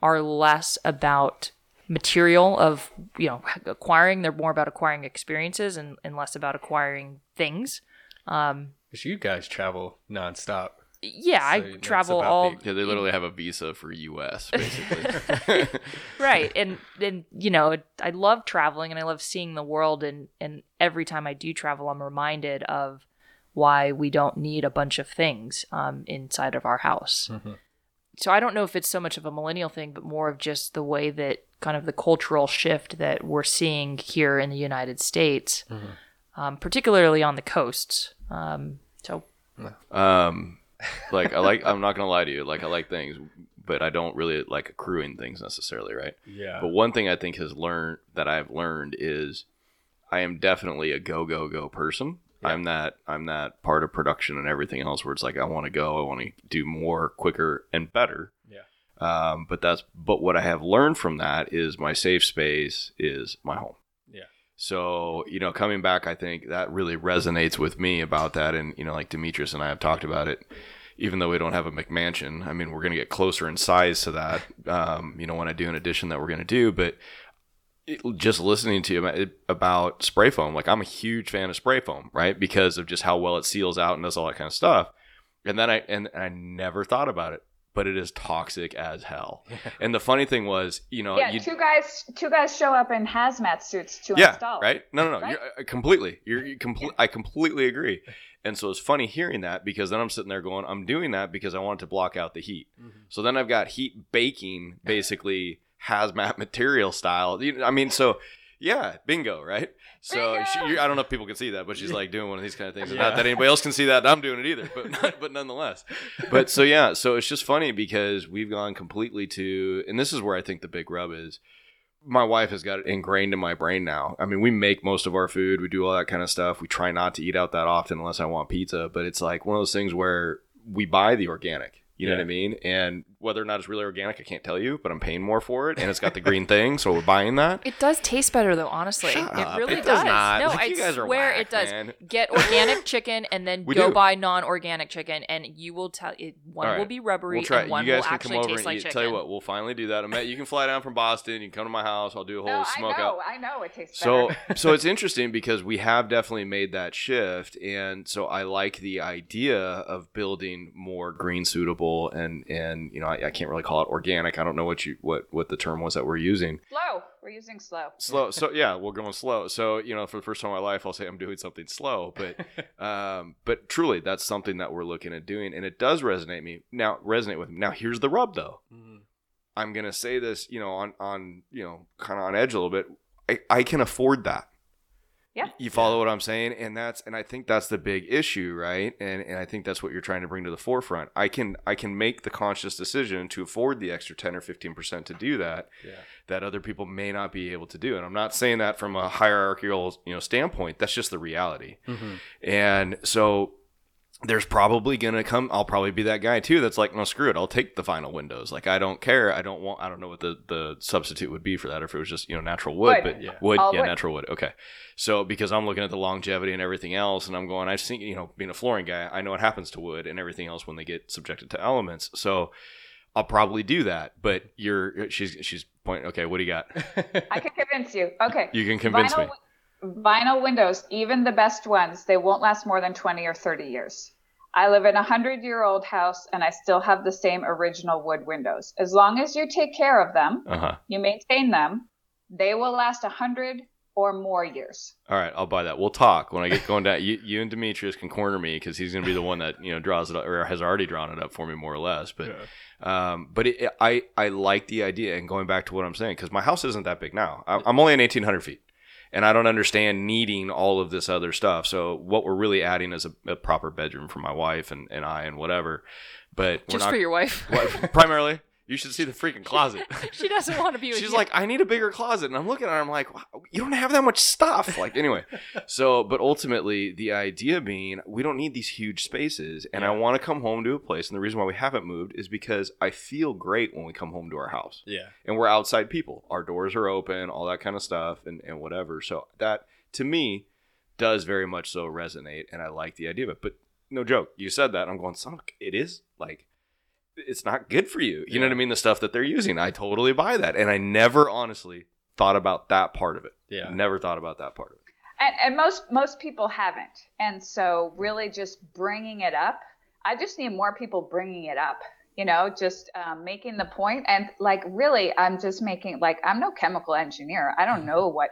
are less about material of, you know, acquiring. They're more about acquiring experiences and, and less about acquiring things. Um, Because you guys travel nonstop. Yeah, So I it's travel all the- Yeah, they literally have a visa for US basically. right and and you know i love traveling and i love seeing the world and and every time i do travel i'm reminded of why we don't need a bunch of things um, inside of our house. So i don't know if it's so much of a millennial thing but more of just the way that kind of the cultural shift that we're seeing here in the united states um, particularly on the coasts. Um, so Um, like I like I'm not gonna lie to you. Like I like things, but I don't really like accruing things necessarily, right? Yeah. But one thing I think has learned that I've learned is I am definitely a go go go person. I'm that I'm that part of production and everything else where it's like I want to go, I want to do more, quicker, and better. Yeah. Um, but that's but what I have learned from that is my safe space is my home. So, you know, coming back, I think that really resonates with me about that. And, you know, like Demetrius and I have talked about it, even though we don't have a McMansion. I mean, we're going to get closer in size to that, um, you know, when I do an addition that we're going to do. But it, just listening to you about, spray foam, like I'm a huge fan of spray foam, right? Because of just how well it seals out and does all that kind of stuff. And then I, and I never thought about it, but it is toxic as hell. And the funny thing was, you know, yeah, you, two guys, two guys show up in hazmat suits to yeah, install. right? No, no, no. Right? You're, uh, completely. You're, you complete. I completely agree. And so it's funny hearing that because then I'm sitting there going, I'm doing that because I want to block out the heat. So then I've got heat baking, basically hazmat material style. I mean, so yeah, bingo, right? So she, you, I don't know if people can see that, but she's like doing one of these kind of things. And Not that anybody else can see that. I'm doing it either, but but nonetheless. But so yeah, so it's just funny because we've gone completely to, and this is where I think the big rub is my wife has got it ingrained in my brain now. I mean, we make most of our food, we do all that kind of stuff. We try not to eat out that often unless I want pizza, but it's like one of those things where we buy the organic. You know Yeah. what I mean? And whether or not it's really organic, I can't tell you, but I'm paying more for it, and it's got the green thing, so we're buying that. It does taste better though, honestly. Shut it up. really It does not. No, Like, I you guys are swear whack, it does. man. Get organic chicken and then We go do. buy non-organic chicken, and you will tell it. One All right. will be rubbery, We'll try. and one you guys will can actually come over taste and like eat. chicken. Tell you what, we'll finally do that. Met, you can fly down from Boston. You can come to my house. I'll do a whole No, I smoke know, out. I know it tastes So better. so it's interesting because we have definitely made that shift, and so I like the idea of building more green suitable and and you know I, I can't really call it organic. I don't know what you what what the term was that we're using. slow. We're using slow. Slow. So yeah, we're going slow. So you know, for the first time in my life, I'll say I'm doing something slow, but um, but truly, that's something that we're looking at doing, and it does resonate me now. Resonate with me. Now, here's the rub, though. I'm gonna say this, you know, on on you know, kind of on edge a little bit. I, I can afford that. Yeah. You follow what I'm saying, and that's and I think that's the big issue, right? And and I think that's what you're trying to bring to the forefront. I can I can make the conscious decision to afford the extra ten or fifteen percent to do that Yeah. that other people may not be able to do. And I'm not saying that from a hierarchical, you know, standpoint. That's just the reality. Mhm. And so there's probably gonna come I'll probably be that guy too that's like, no, screw it, I'll take the vinyl windows. Like I don't care. I don't want I don't know what the, the substitute would be for that, or if it was just, you know, natural wood, Wood. but Yeah. wood, All yeah, wood. natural wood. Okay. So because I'm looking at the longevity and everything else, and I'm going, I've seen, you know, being a flooring guy, I know what happens to wood and everything else when they get subjected to elements. So I'll probably do that. But you're she's she's pointing. Okay, what do you got? I can convince you. Okay. You can convince vinyl, me. Vinyl windows, even the best ones, they won't last more than 20 or 30 years. I live in a 100 year old house and I still have the same original wood windows. As long as you take care of them, Uh huh. you maintain them, they will last a 100 or more years. All right, I'll buy that. We'll talk when I get going down. You, you and Demetrius can corner me because he's going to be the one that you know draws it up or has already drawn it up for me more or less. But um, but it, I I like the idea and going back to what I'm saying because my house isn't that big now. I- I'm only in 1,800 feet, and I don't understand needing all of this other stuff. So what we're really adding is a, a proper bedroom for my wife and, and I and whatever. But Just not, for your wife. Primarily. You should see the freaking closet. she doesn't want to be with She's you. like, I need a bigger closet. And I'm looking at her, I'm like, wow, you don't have that much stuff. Like, anyway. So, but ultimately, the idea being, we don't need these huge spaces. And I want to come home to a place. And the reason why we haven't moved is because I feel great when we come home to our house. Yeah. And we're outside people. Our doors are open, all that kind of stuff, and, and whatever. So, that to me does very much so resonate. And I like the idea of it. But no joke, you said that. I'm going, son, it is like, it's not good for you. You know what I mean? The stuff that they're using. I totally buy that. And I never honestly thought about that part of it. Yeah. Never thought about that part of it. and, and most most people haven't and so really just bringing it up i just need more people bringing it up you know just um, making the point and like really i'm just making like i'm no chemical engineer i don't know what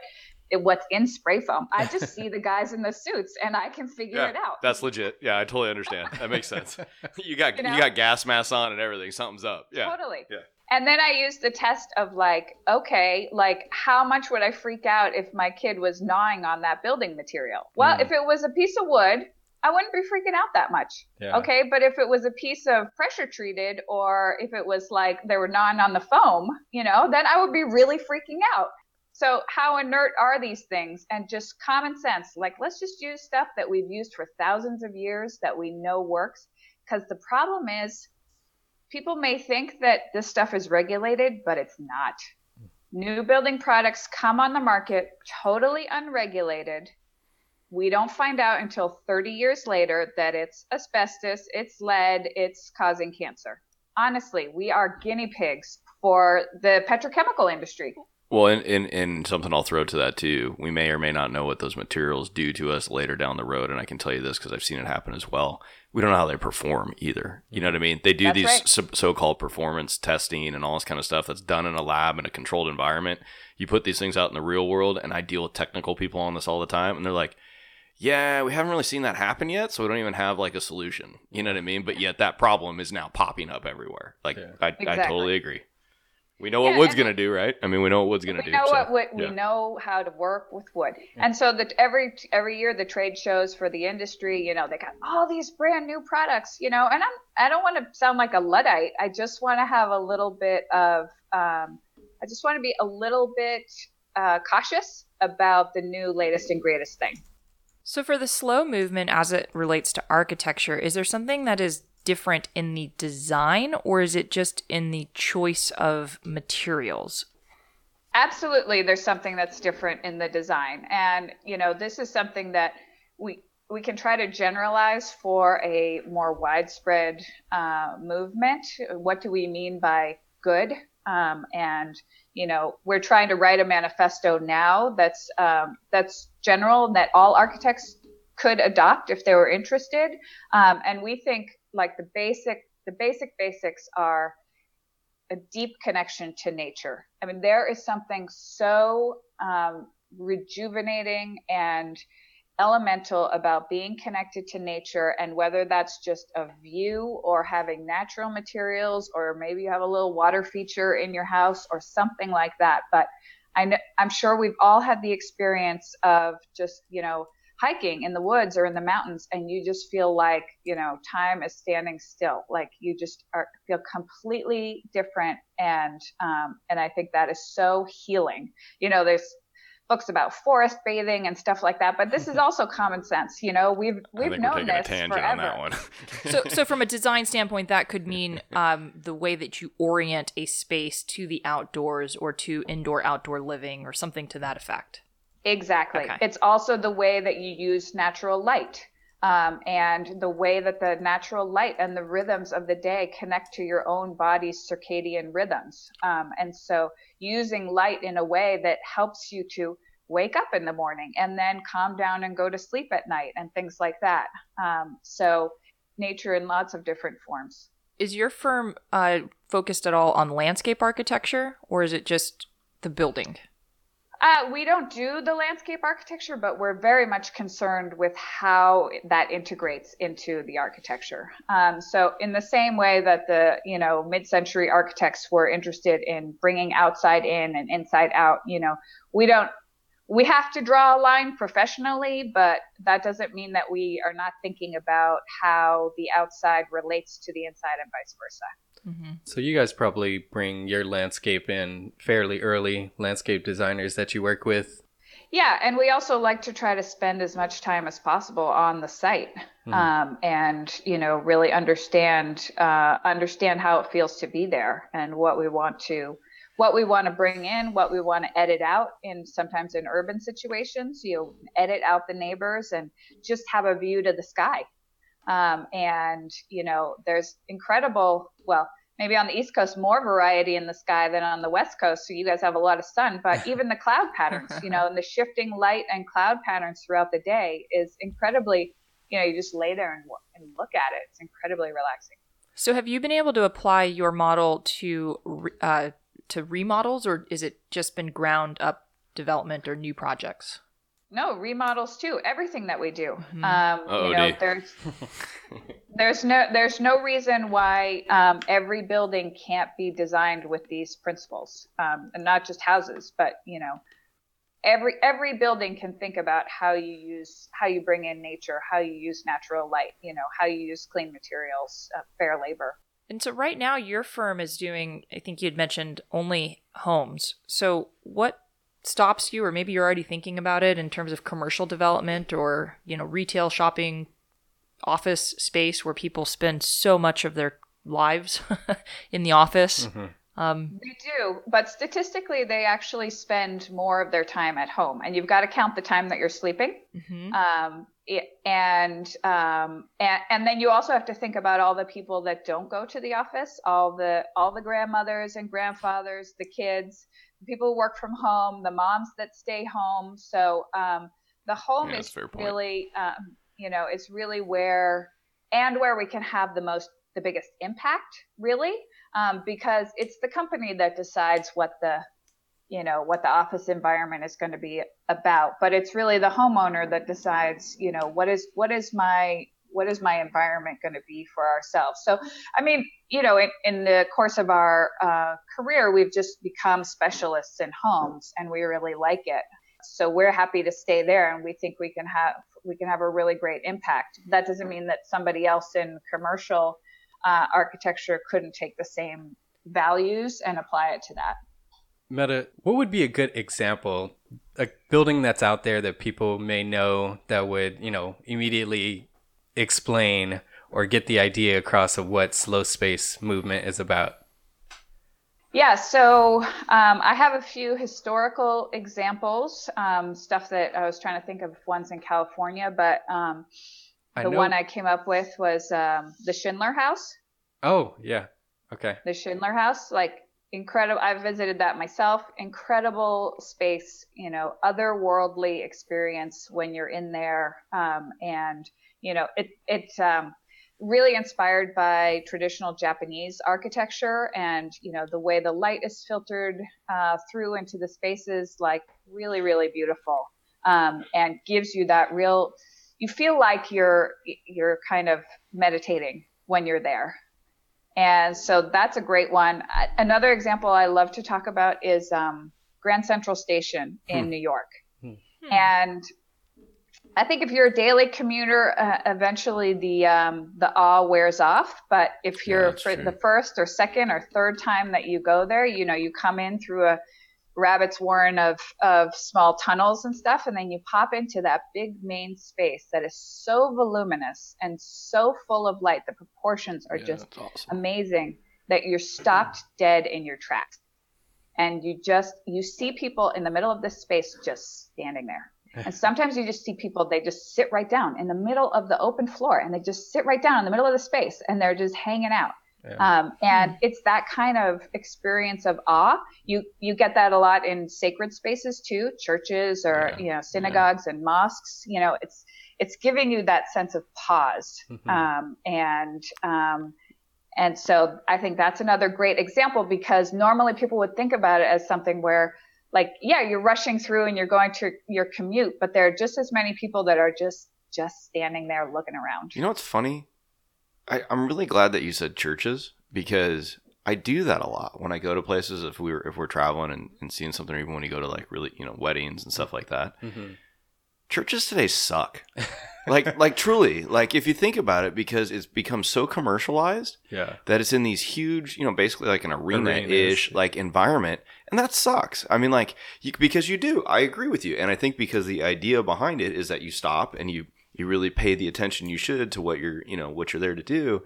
what's in spray foam i just see the guys in the suits and i can figure Yeah, it out that's legit. Yeah, I totally understand. That makes sense. you got You you, got gas masks on and everything. Something's up. Yeah. Totally. Yeah. And then I used the test of like, okay, like how much would I freak out if my kid was gnawing on that building material? Well, Mm. if it was a piece of wood, I wouldn't be freaking out that much. Yeah. Okay. But if it was a piece of pressure treated or if it was like they were gnawing on the foam, you know, then I would be really freaking out. So how inert are these things? And just common sense, like let's just use stuff that we've used for thousands of years that we know works. Because the problem is people may think that this stuff is regulated, but it's not. New building products come on the market totally unregulated. We don't find out until 30 years later that it's asbestos, it's lead, it's causing cancer. Honestly, we are guinea pigs for the petrochemical industry. Well, and, and, and something I'll throw to that too. We may or may not know what those materials do to us later down the road, and I can tell you this because I've seen it happen as well. We don't know how they perform either. You know what I mean? They do That's these right. so- so-called performance testing and all this kind of stuff that's done in a lab in a controlled environment. You put these things out in the real world, and I deal with technical people on this all the time, and they're like, "Yeah, we haven't really seen that happen yet, so we don't even have like a solution." You know what I mean? But yet that problem is now popping up everywhere. Like I, I Exactly. totally agree. We know what wood's gonna do, right? I mean, we know what wood's gonna we do. know so, what, what we know how to work with wood and so that every every year the trade shows for the industry you know they got all these brand new products you know and i'm i don't want to sound like a luddite i just want to have a little bit of um, i just want to be a little bit uh, cautious about the new latest and greatest thing So, for the slow movement as it relates to architecture, is there something that is different in the design or is it just in the choice of materials? absolutely there's something that's different in the design. And you know this is something that we we can try to generalize for a more widespread uh, movement. What do we mean by good? Um, and you know we're trying to write a manifesto now that's um, that's general and that all architects could adopt if they were interested. Um, and we think like the basic the basic basics are a deep connection to nature. I mean, there is something so um, rejuvenating and elemental about being connected to nature, and whether that's just a view or having natural materials, or maybe you have a little water feature in your house or something like that. But I know, I'm sure we've all had the experience of just, you know, hiking in the woods or in the mountains and you just feel like you know time is standing still like you just are feel completely different and um, and i think that is so healing you know there's books about forest bathing and stuff like that but this is also common sense you know we've we've think we're known taking a this tangent forever on that one. so, so from a design standpoint, that could mean um, the way that you orient a space to the outdoors or to indoor outdoor living or something to that effect. Exactly. Okay. It's also the way that you use natural light um, and the way that the natural light and the rhythms of the day connect to your own body's circadian rhythms. Um, and so using light in a way that helps you to wake up in the morning and then calm down and go to sleep at night and things like that. Um, so nature in lots of different forms. Is your firm uh, focused at all on landscape architecture or is it just the building? Uh, we don't do the landscape architecture, but we're very much concerned with how that integrates into the architecture. Um, so, in the same way that the you know mid-century architects were interested in bringing outside in and inside out, you know, we don't. We have to draw a line professionally, but that doesn't mean that we are not thinking about how the outside relates to the inside and vice versa. So you guys probably bring your landscape in fairly early, landscape designers that you work with. Yeah, and we also like to try to spend as much time as possible on the site, um, and you know, really understand uh, understand how it feels to be there and what we want to what we want to bring in, what we want to edit out. In sometimes in urban situations, you edit out the neighbors and just have a view to the sky. Um, and you know, there's incredible well. Maybe on the East Coast, more variety in the sky than on the West Coast. So you guys have a lot of sun, but even the cloud patterns, you know, and the shifting light and cloud patterns throughout the day is incredibly, you know, you just lay there and, and look at it. It's incredibly relaxing. So, have you been able to apply your model to uh, to remodels, or is it just been ground up development or new projects? No, remodels too. Everything that we do. Mhm. Um, Uh-oh, you know, D. there's there's no there's no reason why um, every building can't be designed with these principles, um, and not just houses, but you know, every every building can think about how you use how you bring in nature, how you use natural light, you know, how you use clean materials, uh, fair labor. And so, right now, your firm is doing, I think you'd mentioned only homes. So, what stops you, or maybe you're already thinking about it in terms of commercial development or, you know, retail shopping, office space where people spend so much of their lives in the office? Um, They do, but statistically, they actually spend more of their time at home, and you've got to count the time that you're sleeping. mhm. Um, and, um, and and then you also have to think about all the people that don't go to the office, all the all the grandmothers and grandfathers, the kids, the people who work from home, the moms that stay home. So um, the home Yeah, is a fair point. really, um, you know, it's really where and where we can have the most the biggest impact, really, um, because it's the company that decides what the you know what the office environment is going to be about but it's really the homeowner that decides you know what is what is my what is my environment going to be for ourselves? So i mean you know in, in the course of our uh, career we've just become specialists in homes and we really like it. So we're happy to stay there and we think we can have we can have a really great impact. That doesn't mean that somebody else in commercial uh, architecture couldn't take the same values and apply it to that. Mette, what would be a good example, a building that's out there that people may know that would, you know, immediately explain or get the idea across of what slow space movement is about? Yeah, so um, I have a few historical examples, um, stuff that I was trying to think of ones in California, but um, the know- one I came up with was um, the Schindler House. Oh, yeah. Okay. The Schindler House, like incredible. I visited that myself. Incredible space, you know, otherworldly experience when you're in there, um, and you know, it it um, really inspired by traditional Japanese architecture and you know the way the light is filtered uh, through into the spaces, like really really beautiful, um, and gives you that real. You feel like you're you're kind of meditating when you're there. And so that's a great one. Another example I love to talk about is um, Grand Central Station in Hmm. New York. Hmm. And I think if you're a daily commuter, uh, eventually the um, the awe wears off. But if you're true. the first or second or third time that you go there, you know you come in through a rabbit's warren of of small tunnels and stuff, and then you pop into that big main space that is so voluminous and so full of light. The proportions are Yeah, just awesome. amazing that you're stopped dead in your tracks and you just you see people in the middle of this space just standing there and sometimes you just see people they just sit right down in the middle of the open floor and they just sit right down in the middle of the space and they're just hanging out Yeah. um, and it's that kind of experience of awe you you get that a lot in sacred spaces too churches or Yeah. you know synagogues and mosques you know it's it's giving you that sense of pause Mhm. um, and um, and so I think that's another great example because normally people would think about it as something where, like, yeah, you're rushing through and you're going to your commute, but there are just as many people that are just just standing there looking around. You know what's funny? I, I'm really glad that you said churches because I do that a lot when I go to places. If we're if we're traveling and, and seeing something, or even when you go to like really you know weddings and stuff like that. hmm Churches today suck. like like truly, like if you think about it, because it's become so commercialized Yeah. that it's in these huge, you know, basically like an arena ish Arenas. like environment, and that sucks. I mean, like you, because you do. I agree with you, and I think because the idea behind it is that you stop and you you really pay the attention you should to what you're you know what you're there to do.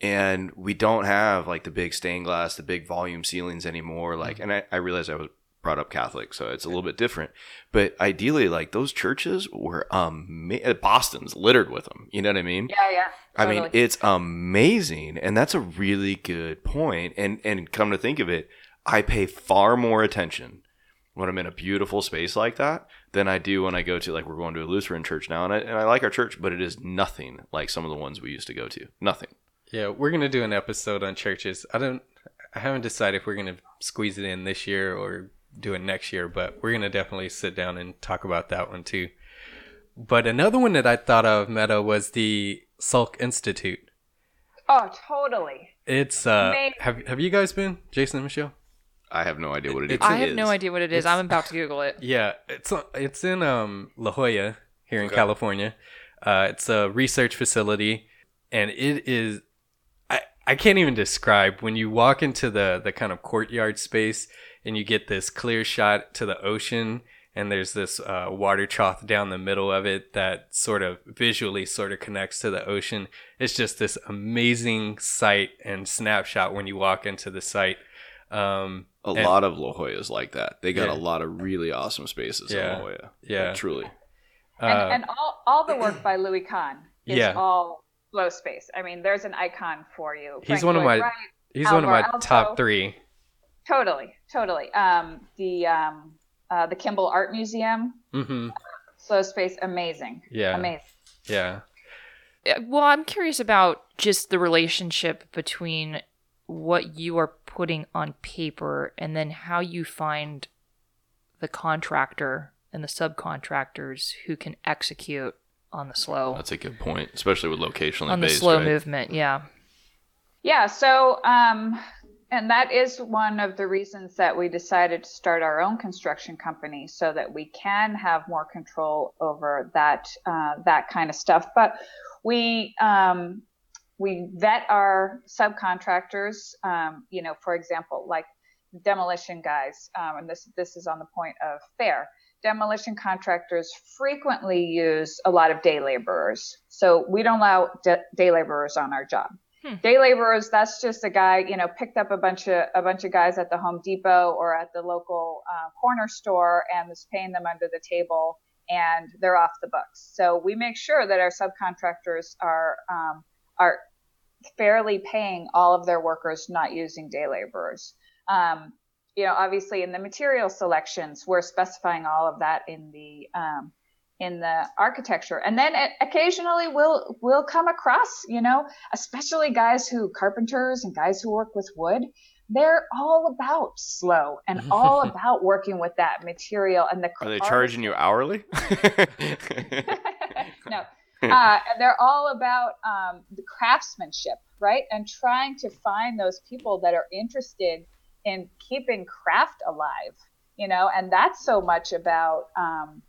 And we don't have like the big stained glass, the big volume ceilings anymore. Like, mm. and I, I realize I was brought up Catholic, so it's a little bit different. But ideally, like those churches were um Boston's littered with them. You know what I mean? Yeah, yeah. I mean, it's amazing, and that's a really good point. And and come to think of it, I pay far more attention when I'm in a beautiful space like that than I do when I go to like we're going to a Lutheran church now, and I and I like our church, but it is nothing like some of the ones we used to go to. Nothing. Yeah, we're gonna do an episode on churches. I don't, I haven't decided if we're gonna squeeze it in this year or do it next year, but we're gonna definitely sit down and talk about that one too. But another one that I thought of, Mette, was the Salk Institute. oh, totally. It's uh, Amazing. have have you guys been, Jason and Michelle? I have no idea what it is. I have no idea what it is. I'm about to Google it. Yeah, it's it's in um La Jolla here in Okay. California. Uh, it's a research facility, and it is. I I can't even describe when you walk into the the kind of courtyard space and you get this clear shot to the ocean, and there's this uh, water trough down the middle of it that sort of visually sort of connects to the ocean. It's just this amazing sight and snapshot when you walk into the site. Um, A and- lot of La Jolla is like that. They got Yeah. a lot of really awesome spaces Yeah. in La Jolla. Yeah. Like, truly. uh, and, and all, all the work by Louis Kahn is Yeah. all slow space. I mean, there's an icon for you. He's Frank one of my Wright, he's one of my Alvar top three. Totally, totally. Um, the um, uh, the Kimbell Art Museum, Mm-hmm. slow space, amazing. Yeah. amazing. Yeah. Well, I'm curious about just the relationship between what you are putting on paper and then how you find the contractor and the subcontractors who can execute on the slow That's a good point, especially with locationally on the slow right? movement. Yeah. Yeah, so um, and that is one of the reasons that we decided to start our own construction company so that we can have more control over that uh, that kind of stuff. But we um, we vet our subcontractors. Um, you know, for example, like demolition guys, um, and this this is on the point of fair. Demolition contractors frequently use a lot of day laborers, so we don't allow de- day laborers on our job day laborers that's just a guy you know picked up a bunch of a bunch of guys at the home depot or at the local uh, corner store and was paying them under the table and they're off the books. So we make sure that our subcontractors are um, are fairly paying all of their workers not using day laborers. Um, you know obviously in the material selections we're specifying all of that in the um, in the architecture. And then occasionally we'll we'll come across you know especially guys who carpenters and guys who work with wood they're all about slow and all about working with that material and the Are they charging you hourly? no. Uh, they're all about um, the craftsmanship right? And trying to find those people that are interested in keeping craft alive you know? And that's so much about um,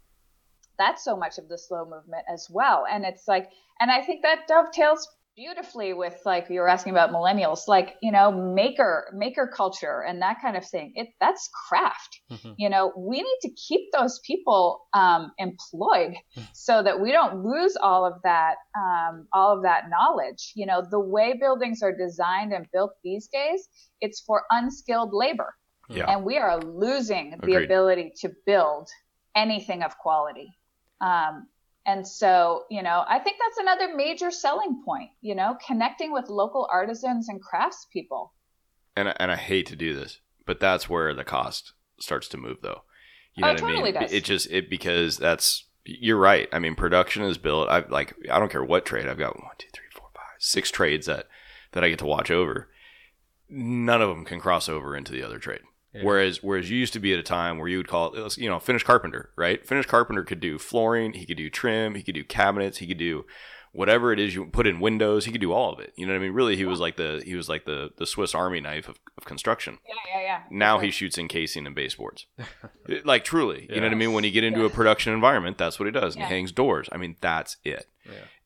that's so much of the slow movement as well. And it's like and i think that dovetails beautifully with like you were asking about millennials like you know maker maker culture and that kind of thing. It that's craft. You know we need to keep those people um, employed so that we don't lose all of that um, all of that knowledge. You know the way buildings are designed and built these days it's for unskilled labor. Yeah. and we are losing the Agreed. ability to build anything of quality um, and so you know i think that's another major selling point you know connecting with local artisans and craftspeople and I, and I hate to do this, but that's where the cost starts to move, though. You know Oh, what totally I mean? does. It just it because that's you're right. I mean, production is built. I like I don't care what trade I've got one, two, three, four, five, six trades that that I get to watch over. None of them can cross over into the other trade. Yeah. Whereas, whereas you used to be at a time where you would call it, you know, finished carpenter, right? Finished carpenter could do flooring, he could do trim, he could do cabinets, he could do whatever it is you put in windows. He could do all of it. You know what I mean? Really, he was like the he was like the the Swiss Army knife of, of construction. yeah yeah yeah Now he shoots encasing and baseboards. like truly, you know what I mean? When you get into a production environment, that's what he does. And Yeah. he hangs doors. I mean, that's it.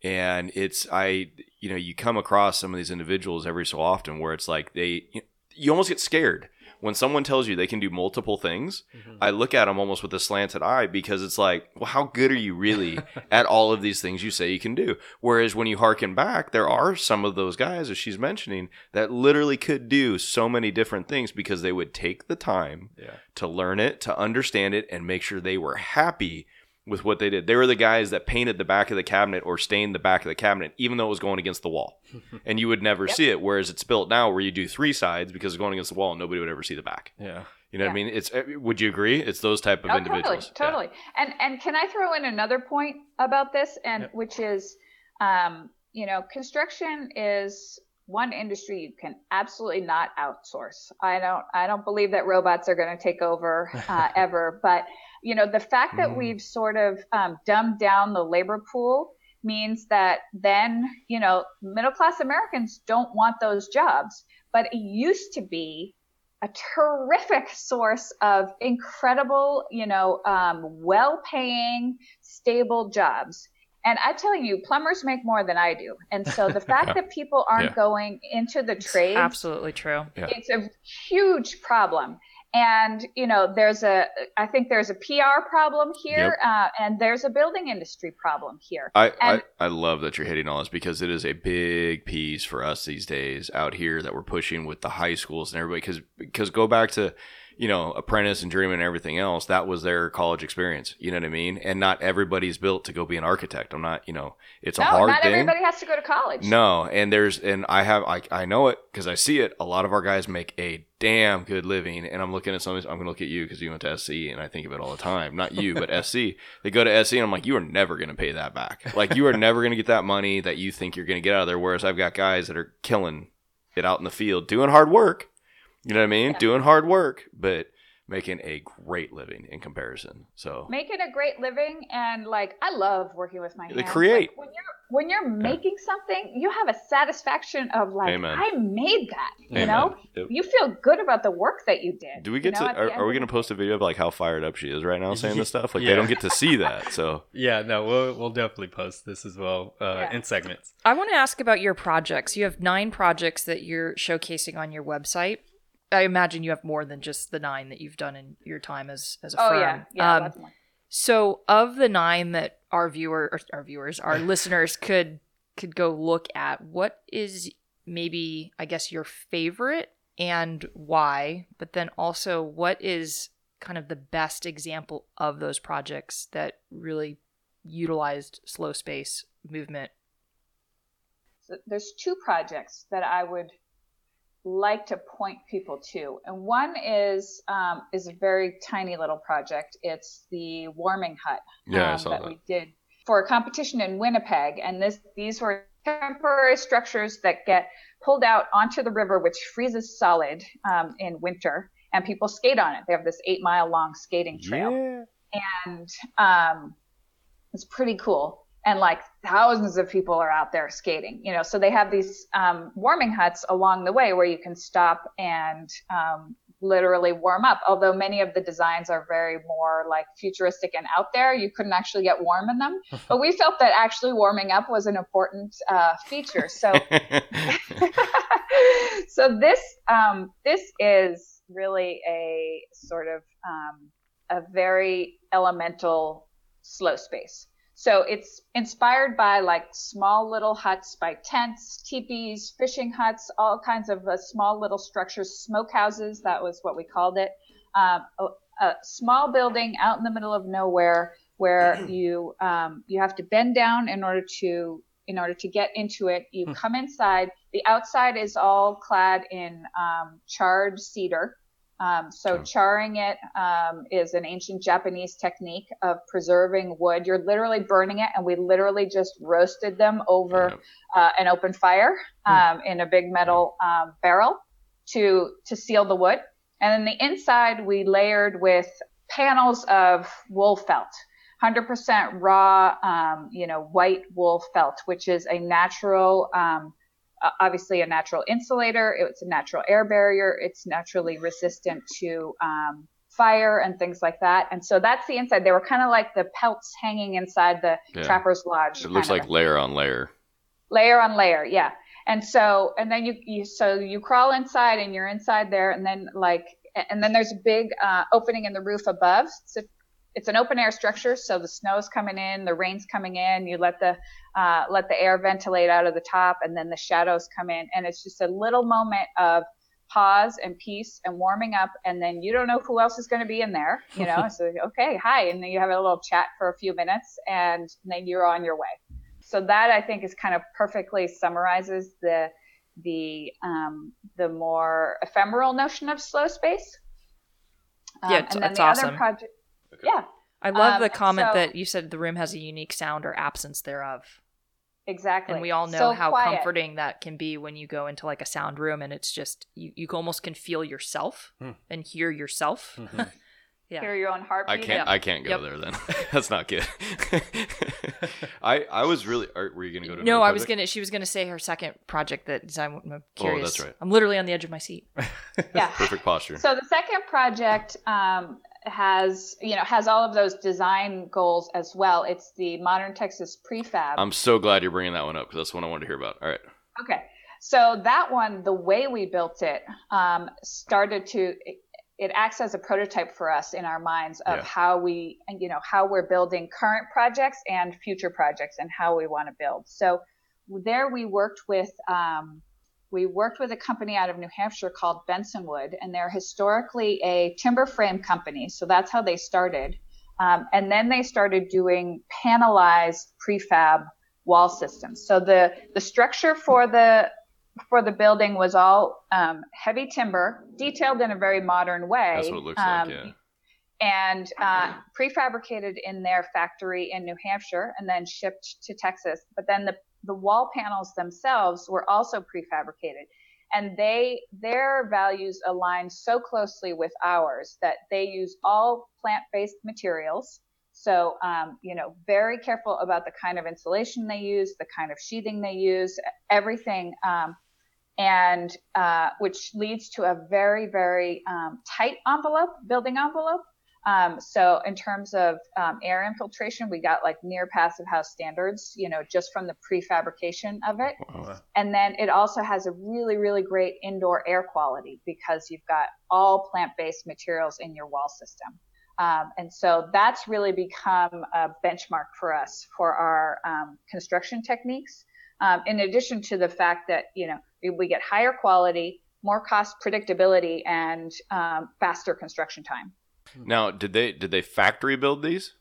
And it's I you know you come across some of these individuals every so often where it's like they you almost get scared when someone tells you they can do multiple things, mm-hmm. I look at them almost with a slanted eye because it's like, well, how good are you really at all of these things you say you can do? Whereas when you harken back, there are some of those guys, as she's mentioning, that literally could do so many different things because they would take the time Yeah. to learn it, to understand it, and make sure they were happy with what they did. They were the guys that painted the back of the cabinet or stained the back of the cabinet, even though it was going against the wall. and you would never see it. Whereas it's built now where you do three sides because it's going against the wall and nobody would ever see the back. Yeah. You know what I mean? It's uh, would you agree? It's those type of oh, individuals. Totally, totally. And and can I throw in another point about this, and which is, um, you know, construction is one industry you can absolutely not outsource. I don't I don't believe that robots are going to take over uh, ever, but you know, the fact that we've sort of um, dumbed down the labor pool means that then you know middle class Americans don't want those jobs, but it used to be a terrific source of incredible, you know, um, well-paying, stable jobs. And I tell you, plumbers make more than I do. And so the fact Yeah. that people aren't Yeah. going into the trades, Absolutely true. it's a huge problem. And you know, there's a, I think there's a PR problem here, uh, and there's a building industry problem here. I, and I, I love that you're hitting all this because it is a big piece for us these days out here that we're pushing with the high schools and everybody. Because because go back to you know apprentice and dream and everything else that was their college experience. You know what I mean? And not everybody's built to go be an architect. I'm not. You know, it's a hard not thing. everybody has to go to college. No, and there's and I have I, I know it because I see it. A lot of our guys make a damn good living, and I'm looking at some. of these- I'm gonna look at you because you went to SC, and I think of it all the time. Not you, but SC. They go to SC, and I'm like, you are never gonna pay that back. Like you are never gonna get that money that you think you're gonna get out of there. Whereas I've got guys that are killing it out in the field, doing hard work. You know what I mean? Doing hard work, but making a great living in comparison. So making a great living and like I love working with my They hands. create. Like, when you're when you're making something, you have a satisfaction of like Amen. I made that. You Amen. know, Yep. you feel good about the work that you did. Do we get you know, to? Are, are we going to post a video of like how fired up she is right now saying this stuff? Like Yeah. they don't get to see that. So Yeah, no, we'll we'll definitely post this as well uh, Yeah. in segments. I want to ask about your projects. You have nine projects that you're showcasing on your website. I imagine you have more than just the nine that you've done in your time as as a Oh, firm. yeah. Yeah, Um, lots more. so, of the nine that our viewer, or our viewers, our listeners could could go look at, what is maybe I guess your favorite and why? But then also, what is kind of the best example of those projects that really utilized slow space movement So there's two projects that I would like to point people to, and one is um, is a very tiny little project. It's the warming hut Yeah, I um, saw that that. we did for a competition in Winnipeg, and this these were temporary structures that get pulled out onto the river, which freezes solid um, in winter, and people skate on it. They have this eight mile long skating trail, and um, it's pretty cool. And like thousands of people are out there skating, you know. So they have these um, warming huts along the way where you can stop and um, literally warm up. Although many of the designs are very more like futuristic and out there, you couldn't actually get warm in them. but we felt that actually warming up was an important uh, feature. So so this um, this is really a sort of um, a very elemental slow space. So it's inspired by like small little huts, by tents, teepees, fishing huts, all kinds of uh, small little structures, smokehouses. That was what we called it. Um, a, a small building out in the middle of nowhere where you um, you have to bend down in order to in order to get into it. You come inside. The outside is all clad in um, charred cedar. Um, so charring it um, is an ancient Japanese technique of preserving wood. You're literally burning it, and we literally just roasted them over uh, an open fire um, in a big metal um, barrel to to seal the wood. And then the inside we layered with panels of wool felt. 100% raw, um, you know, white wool felt, which is a natural, um, uh, obviously a natural insulator. It's a natural air barrier. It's naturally resistant to um, fire and things like that. And so that's the inside. They were kind of like the pelts hanging inside the Yeah. trapper's lodge. It looks like layer on layer. layer on layer yeah and so and then you, you so you crawl inside and you're inside there and then like and then there's a big uh, opening in the roof above so it's an open air structure so the snow's coming in the rain's coming in you let the uh, let the air ventilate out of the top and then the shadows come in and it's just a little moment of pause and peace and warming up and then you don't know who else is going to be in there you know so okay hi and then you have a little chat for a few minutes and then you're on your way so that I think is kind of perfectly summarizes the the um, the more ephemeral notion of slow space. Um, Yeah, it's- and then it's the awesome. other project, yeah, I love Um, the comment so- that you said the room has a unique sound or absence thereof. exactly. And we all know So how quiet. comforting that can be when you go into like a sound room and it's just you, you almost can feel yourself Hmm. and hear yourself. yeah. Hear your own heartbeat. I can't. I can't go Yep. there then. That's not good. I I was really. Are, were you gonna go to? No, I was gonna. She was gonna say her second project that I'm I'm Oh, that's right. I'm literally on the edge of my seat. Yeah. Perfect posture. So the second project um, has you know has all of those design goals as well. It's the Modern Texas Prefab. I'm so glad you're bringing that one up because that's what I wanted to hear about. All right. Okay. So that one, the way we built it, um, started to it, it acts as a prototype for us in our minds of Yeah. how we, you know, how we're building current projects and future projects and how we want to build. So there we worked with um, we worked with a company out of New Hampshire called Bensonwood, and they're historically a timber frame company. So that's how they started. Um, and then they started doing panelized prefab wall systems. So the the structure for the for the building was all um, heavy timber, detailed in a very modern way. That's what it looks Um, like. Yeah. and uh, prefabricated in their factory in New Hampshire and then shipped to Texas. But then the, the wall panels themselves were also prefabricated. And they their values align so closely with ours that they use all plant-based materials. So um, you know, very careful about the kind of insulation they use, the kind of sheathing they use, everything. Um, and uh, which leads to a very very um, tight envelope building envelope um, so in terms of um, air infiltration we got like near passive house standards you know just from the prefabrication of it. And then it also has a really really great indoor air quality because you've got all plant-based materials in your wall system. Um, and so that's really become a benchmark for us for our um, construction techniques. Um, in addition to the fact that you know we, we get higher quality more cost predictability and um, faster construction time Now, did they did they factory build these?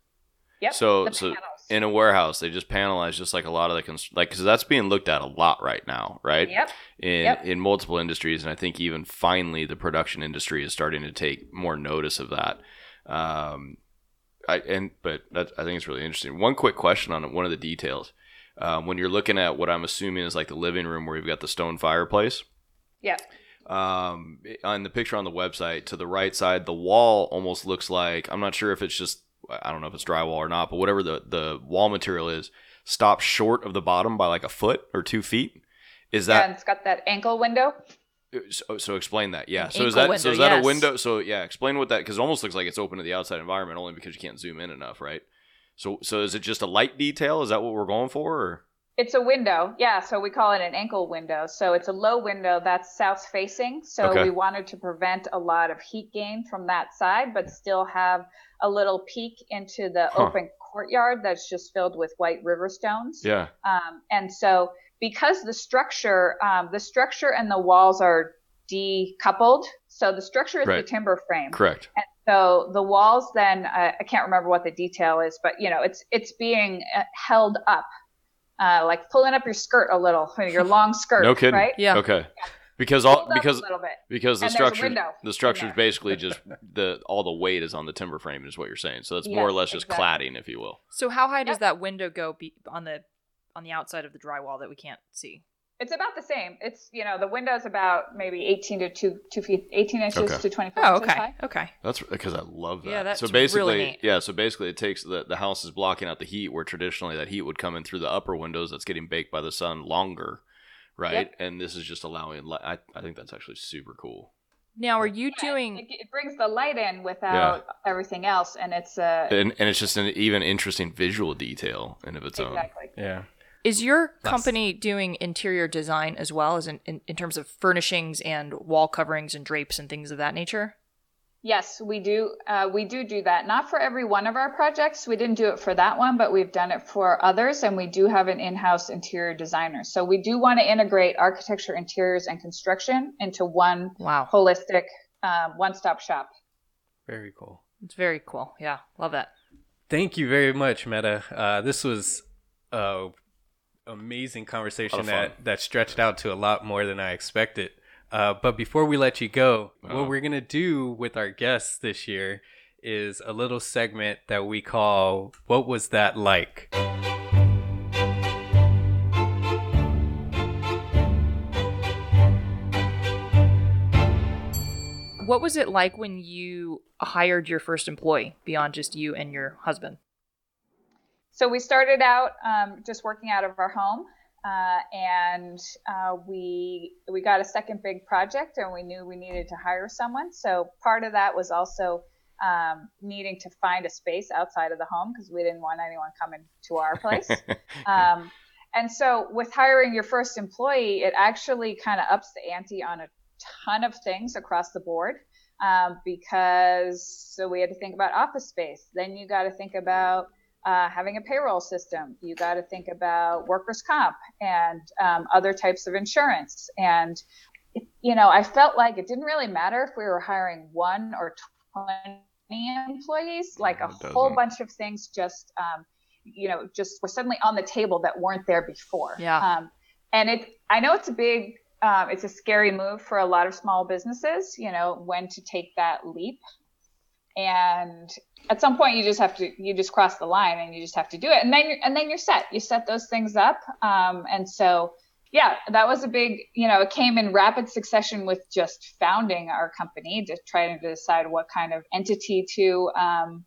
Yep, So so in a warehouse they just panelize just like a lot of the const- like because that's being looked at a lot right now, right? Yep. In Yep. in multiple industries, and I think even finally the production industry is starting to take more notice of that. Um, I and but that, I think it's really interesting. One quick question on one of the details. Um, when you're looking at what I'm assuming is like the living room where you've got the stone fireplace, Yep. Um, on the picture on the website to the right side, the wall almost looks like I'm not sure if it's just I don't know if it's drywall or not, but whatever the the wall material is, stops short of the bottom by like a foot or two feet. Is yeah, that and it's got that ankle window so, so? Explain that. Yeah. An So is that ankle so is that yes. a window? So yeah, explain what that because it almost looks like it's open to the outside environment only because you can't zoom in enough, right? So so is it just a light detail? Is that what we're going for? Or? It's a window, yeah. So we call it an ankle window. So it's a low window that's south facing. So Okay. we wanted to prevent a lot of heat gain from that side, but still have a little peek into the Huh. open courtyard that's just filled with white river stones. Yeah. Um, and so because the structure, um, the structure and the walls are decoupled. So the structure is Right. the timber frame. Correct. And so the walls then, uh, I can't remember what the detail is, but you know, it's, it's being uh, held up, uh, like pulling up your skirt a little, your long skirt. No kidding. Right? Yeah. Okay. Because all because a little bit. because the And structure the structure is basically just the all the weight is on the timber frame is what you're saying. So that's more or Yes, less just exactly. cladding, if you will. So how high does Yep. that window go be on the on the outside of the drywall that we can't see? It's about the same. It's, you know, the window's about maybe 18 to two, two feet, 18 inches Okay. to 24 Oh, okay. high. Okay. That's because I love that. Yeah, that's so really basically, neat. yeah. So basically, it takes the the house is blocking out the heat, where traditionally that heat would come in through the upper windows that's getting baked by the sun longer, right? Yep. And this is just allowing. li- I I think that's actually super cool. Now, are you doing? It, it brings the light in without everything else, and it's a and, and it's just an even interesting visual detail in of its own. exactly. Yeah. Is your Less. company doing interior design as well as in, in, in terms of furnishings and wall coverings and drapes and things of that nature? Yes, we do. Uh, we do do that. Not for every one of our projects. We didn't do it for that one, but we've done it for others, and we do have an in-house interior designer. So we do want to integrate architecture, interiors, and construction into one Wow. holistic, um, one-stop shop. Very cool. It's very cool. Yeah, love that. Thank you very much, Mette. Uh, this was a amazing conversation Lot fun. that that stretched out to a lot more than I expected. Uh, but before we let you go, what we're gonna do with our guests this year is a little segment that we call "What Was That Like." What was it like when you hired your first employee beyond just you and your husband? So we started out um, just working out of our home, uh, and uh, we we got a second big project, and we knew we needed to hire someone. So part of that was also um, needing to find a space outside of the home because we didn't want anyone coming to our place. um, and so with hiring your first employee, it actually kind of ups the ante on a ton of things across the board um, because so we had to think about office space. Then you got to think about uh, having a payroll system. You got to think about workers' comp and um, other types of insurance. And, it, you know, I felt like it didn't really matter if we were hiring one or 20 employees, like a whole doesn't. bunch of things just, um, you know, just were suddenly on the table that weren't there before. Yeah. Um, and it, I know it's a big, um, it's a scary move for a lot of small businesses, you know, when to take that leap and at some point you just have to you just cross the line and you just have to do it. And then you're, and then you're set. You set those things up. Um, and so yeah that was a big you know it came in rapid succession with just founding our company to try to decide what kind of entity to um,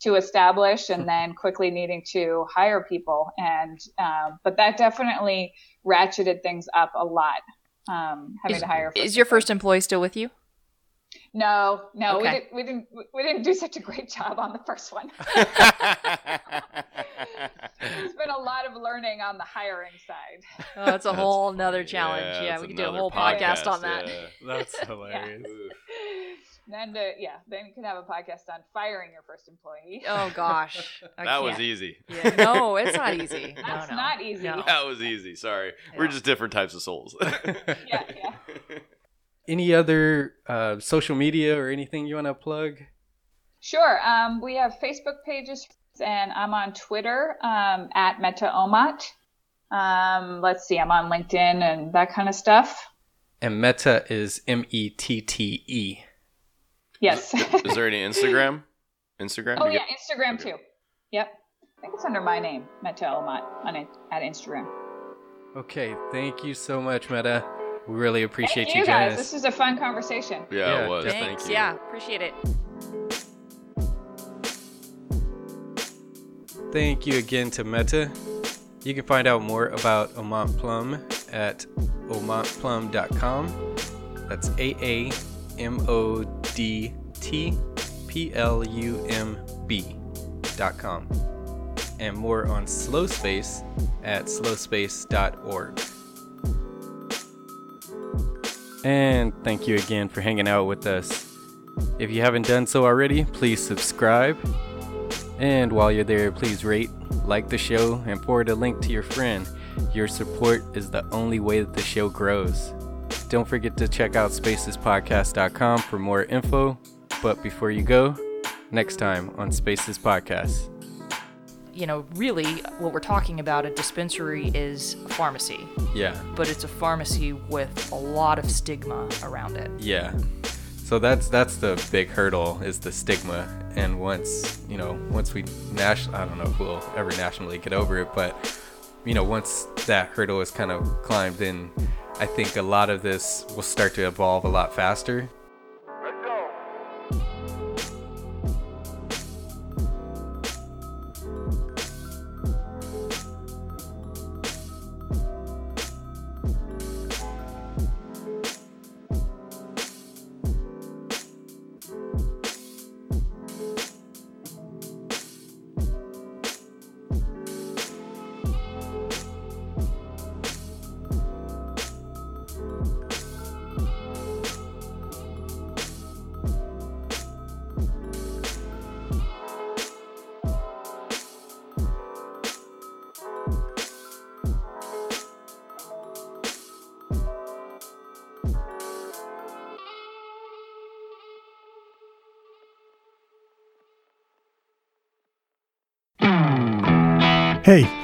to establish and then quickly needing to hire people. And um, but that definitely ratcheted things up a lot um, having Is, to hire is your first employee still with you? No, no, Okay. we didn't. We didn't. We didn't do such a great job on the first one. There's been a lot of learning on the hiring side. Oh, that's a whole nother challenge. Yeah, Yeah, we could do a whole podcast, on that. yeah. That's hilarious. Then, to, yeah, then you can have a podcast on firing your first employee. Oh gosh, I that was can't. easy. Yeah, no, it's not easy. No, That's no. not easy. No. That was easy. Sorry. We're just different types of souls. Yeah, yeah. Any other uh, social media or anything you want to plug? Sure. Um, we have Facebook pages, and I'm on Twitter um, at Mette Aamodt. Um, let's see, I'm on LinkedIn and that kind of stuff. And Mette is M E T T E. Yes. Is there any Instagram? Instagram? Oh yeah, get- Instagram too. Yep. I think it's under my name, Mette Aamodt, on it at Instagram. Okay, thank you so much, Mette. We really appreciate Thank you you guys. us. This is a fun conversation. Yeah, Yeah, it was. Thanks. Thank you. Yeah, appreciate it. Thank you again to Mette. You can find out more about Aamodt Plumb at aamodtplumb.com. That's A A M O D T P L U M B.com. And more on Slow Space at slowspace.org. And thank you again for hanging out with us. If you haven't done so already, please subscribe. And while you're there, please rate, like the show, and forward a link to your friend. Your support is the only way that the show grows. Don't forget to check out spacespodcast.com for more info. But before you go, next time on Spaces Podcast. You know, really, what we're talking about a dispensary is a pharmacy, Yeah, but it's a pharmacy with a lot of stigma around it. yeah. So that's that's the big hurdle is the stigma. And once you know, once we national, I don't know if we'll ever nationally get over it, but you know, once that hurdle is kind of climbed, then I think a lot of this will start to evolve a lot faster.